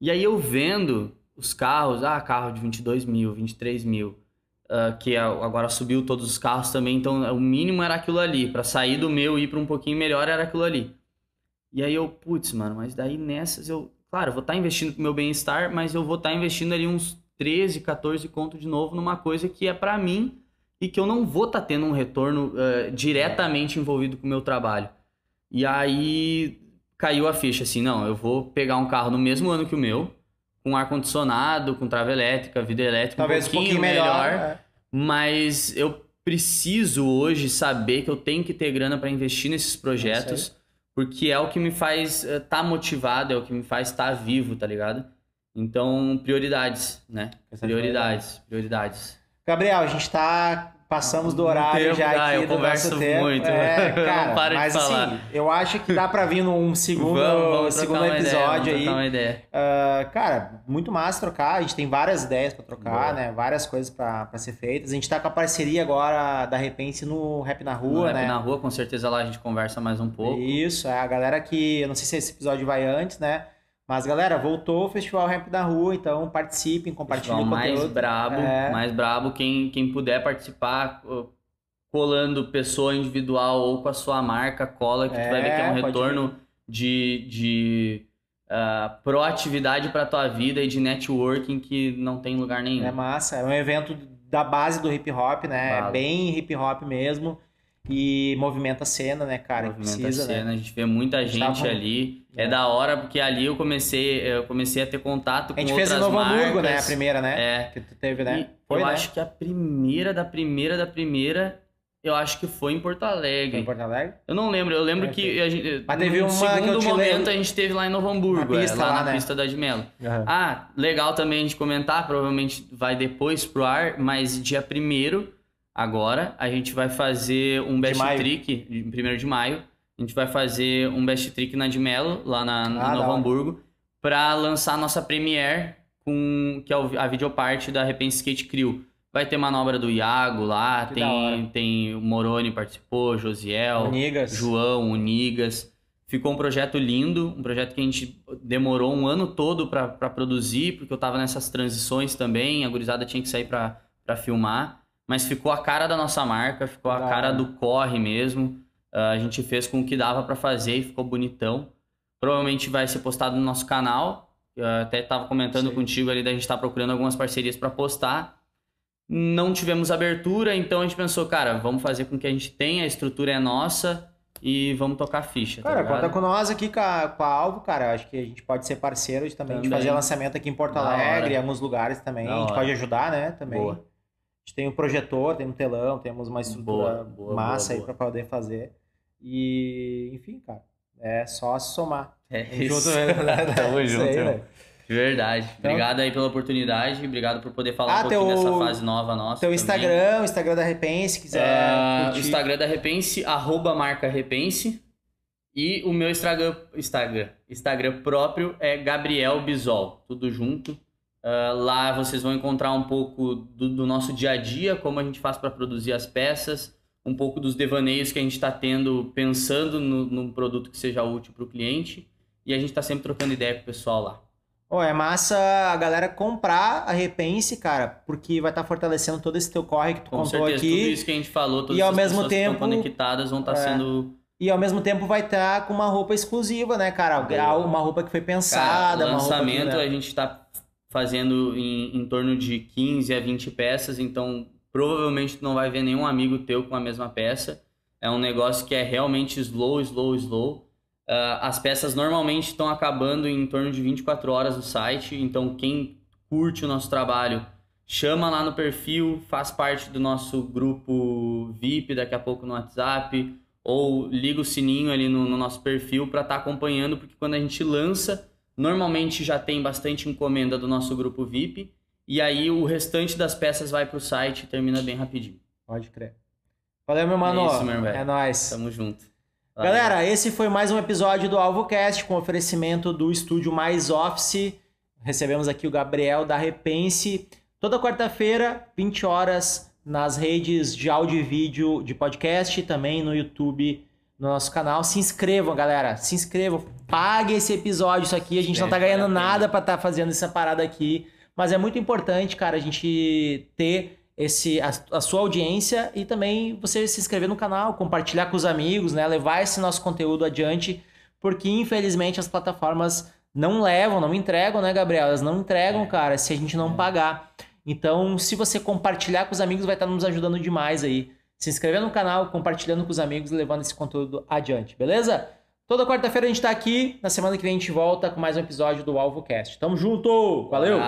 E aí eu vendo os carros, ah, carro de 22 mil, 23 mil, ah, que agora subiu todos os carros também, então o mínimo era aquilo ali. Pra sair do meu e ir pra um pouquinho melhor era aquilo ali. E aí eu, putz, mano, mas daí nessas eu, claro, eu vou estar investindo pro meu bem-estar, mas eu vou estar investindo ali uns 13, 14 conto de novo numa coisa que é pra mim e que eu não vou estar tendo um retorno eh, diretamente envolvido com o meu trabalho. E aí caiu a ficha assim, não, eu vou pegar um carro no mesmo ano que o meu, com ar-condicionado, com trava elétrica, vidro elétrico, Talvez um pouquinho, melhor. melhor é. mas eu preciso hoje saber que eu tenho que ter grana para investir nesses projetos, porque é o que me faz estar motivado, é o que me faz estar vivo, tá ligado? Então, prioridades, né? Prioridades, prioridades. Gabriel, a gente tá. Passamos do horário tempo, já ah, aqui eu do converso nosso tempo. muito. É, cara, mas falar. assim, eu acho que dá pra vir num segundo, vamos, vamos segundo ideia, episódio vamos aí. ideia. Ah, cara, muito massa trocar. A gente tem várias ideias pra trocar, Boa. né? Várias coisas pra pra ser feitas. A gente tá com a parceria agora da Repense no Rap na Rua, No Rap né? Na rua, com certeza lá a gente conversa mais um pouco. Isso, é a galera que. Eu não sei se esse episódio vai antes, né? Mas, galera, voltou o Festival Rap da Rua, então participem, compartilhem o mais conteúdo. brabo, É. mais brabo. Quem, quem puder participar, colando pessoa individual ou com a sua marca, cola, que tu vai ver que é um É, retorno de, de ah, proatividade para tua vida e de networking que não tem lugar nenhum. É massa, é um evento da base do hip hop, né? É Base. bem hip hop mesmo. E movimenta a cena, né, cara? Movimenta precisa, a cena, né? a gente vê muita gente gente tava- ali. É. É. da hora porque ali eu comecei, eu comecei a ter contato com A gente outras fez em Novo Hamburgo, né? A marcas. primeira, né? É, Que tu teve, né? E Foi, eu né? acho que a primeira da primeira da primeira, eu acho que foi em Porto Foi Alegre. em Porto Alegre? Eu não lembro, eu lembro É, que a gente, Mas teve no uma segundo momento lembro. a gente teve lá em Novo Hamburgo, Na é, pista lá, lá, na né? pista da de Melo. Ah, legal também a gente comentar, provavelmente vai depois pro ar, mas dia 1 agora, a gente vai fazer um best trick, em 1 de maio, a gente vai fazer um best trick na de Melo, lá na, Ah, da Novo hora. Hamburgo, pra lançar a nossa premiere, com, que é a videoparte da Repense Skate Crew. Vai ter manobra do Iago lá, Que tem, tem o Moroni participou, Josiel, Unigas. João, Unigas. Ficou um projeto lindo, um projeto que a gente demorou um ano todo para produzir, porque eu tava nessas transições também, a gurizada tinha que sair para filmar, mas ficou a cara da nossa marca, ficou a Da cara do corre mesmo. Ah, a gente fez com o que dava para fazer e ficou bonitão. Provavelmente vai ser postado no nosso canal. Eu até tava comentando Sim. contigo ali da gente estar procurando algumas parcerias para postar. Não tivemos abertura, então a gente pensou, cara, vamos fazer com que a gente tenha, a estrutura é nossa e vamos tocar ficha. Cara, tá conta com nós aqui com a, com a Alvo, cara. Acho que a gente pode ser parceiro de também, de Também. fazer lançamento aqui em Porto Da Alegre, hora. em alguns lugares também. Da a gente hora. pode ajudar, né? Também. Boa. Gente tem um projetor, tem um telão, temos uma estrutura Boa, boa, massa boa, aí pra poder fazer. E, enfim, cara, é só se somar. É Tamo isso. junto, né? Tamo Isso junto, aí, velho. Verdade. Obrigado aí pela oportunidade, obrigado por poder falar Ah, um pouquinho teu- dessa fase nova nossa. Teu também. Instagram, o Instagram da Repense, se quiser Ah, o. Instagram da Repense, arroba marca Repense. E o meu Instagram, Instagram, Instagram próprio é Gabriel Bisol, tudo junto. Ah, lá vocês vão encontrar um pouco do, do nosso dia a dia, como a gente faz para produzir as peças, um pouco dos devaneios que a gente está tendo pensando no, num produto que seja útil para o cliente. E a gente está sempre trocando ideia com o pessoal lá. Ô, é massa a galera comprar a Repense, cara, porque vai estar fortalecendo todo esse teu corre que tu Com contou certeza, tudo aqui. isso que a gente falou, todas E ao mesmo pessoas que tempo- estão conectadas vão estar É. sendo E ao mesmo tempo vai estar com uma roupa exclusiva, né, cara? Uma roupa que foi Cara, pensada, uma roupa que, lançamento né? a gente está fazendo em, em torno de 15 a 20 peças, então provavelmente tu não vai ver nenhum amigo teu com a mesma peça. É um negócio que é realmente slow, slow, slow. Ah, as peças normalmente estão acabando em torno de 24 horas no site, então quem curte o nosso trabalho, chama lá no perfil, faz parte do nosso grupo VIP daqui a pouco no WhatsApp, ou liga o sininho ali no, no nosso perfil para estar tá acompanhando, porque quando a gente lança, normalmente já tem bastante encomenda do nosso grupo VIP, e aí o restante das peças vai para o site e termina bem rapidinho. Pode crer. Valeu, meu mano. É isso, meu É nóis. Tamo junto. Valeu. Galera, esse foi mais um episódio do AlvoCast com oferecimento do estúdio Mais Office. Recebemos aqui o Gabriel da Repense. Toda quarta-feira, 20 horas, nas redes de áudio e vídeo de podcast, também no YouTube, no nosso canal. Se inscrevam, galera. Se inscrevam. Pague esse episódio, isso aqui. A gente é, não tá ganhando nada para estar tá fazendo essa parada aqui. Mas é muito importante, cara, a gente ter esse, a, a, sua audiência e também você se inscrever no canal, compartilhar com os amigos, né? Levar esse nosso conteúdo adiante, porque infelizmente as plataformas não levam, não entregam, né, Gabriel? Elas não entregam, é. cara, se a gente não é. pagar. Então, se você compartilhar com os amigos, vai estar nos ajudando demais aí. Se inscrever no canal, compartilhando com os amigos e levando esse conteúdo adiante, beleza? Toda quarta-feira a gente tá aqui. Na semana que vem a gente volta com mais um episódio do AlvoCast. Tamo junto! Valeu!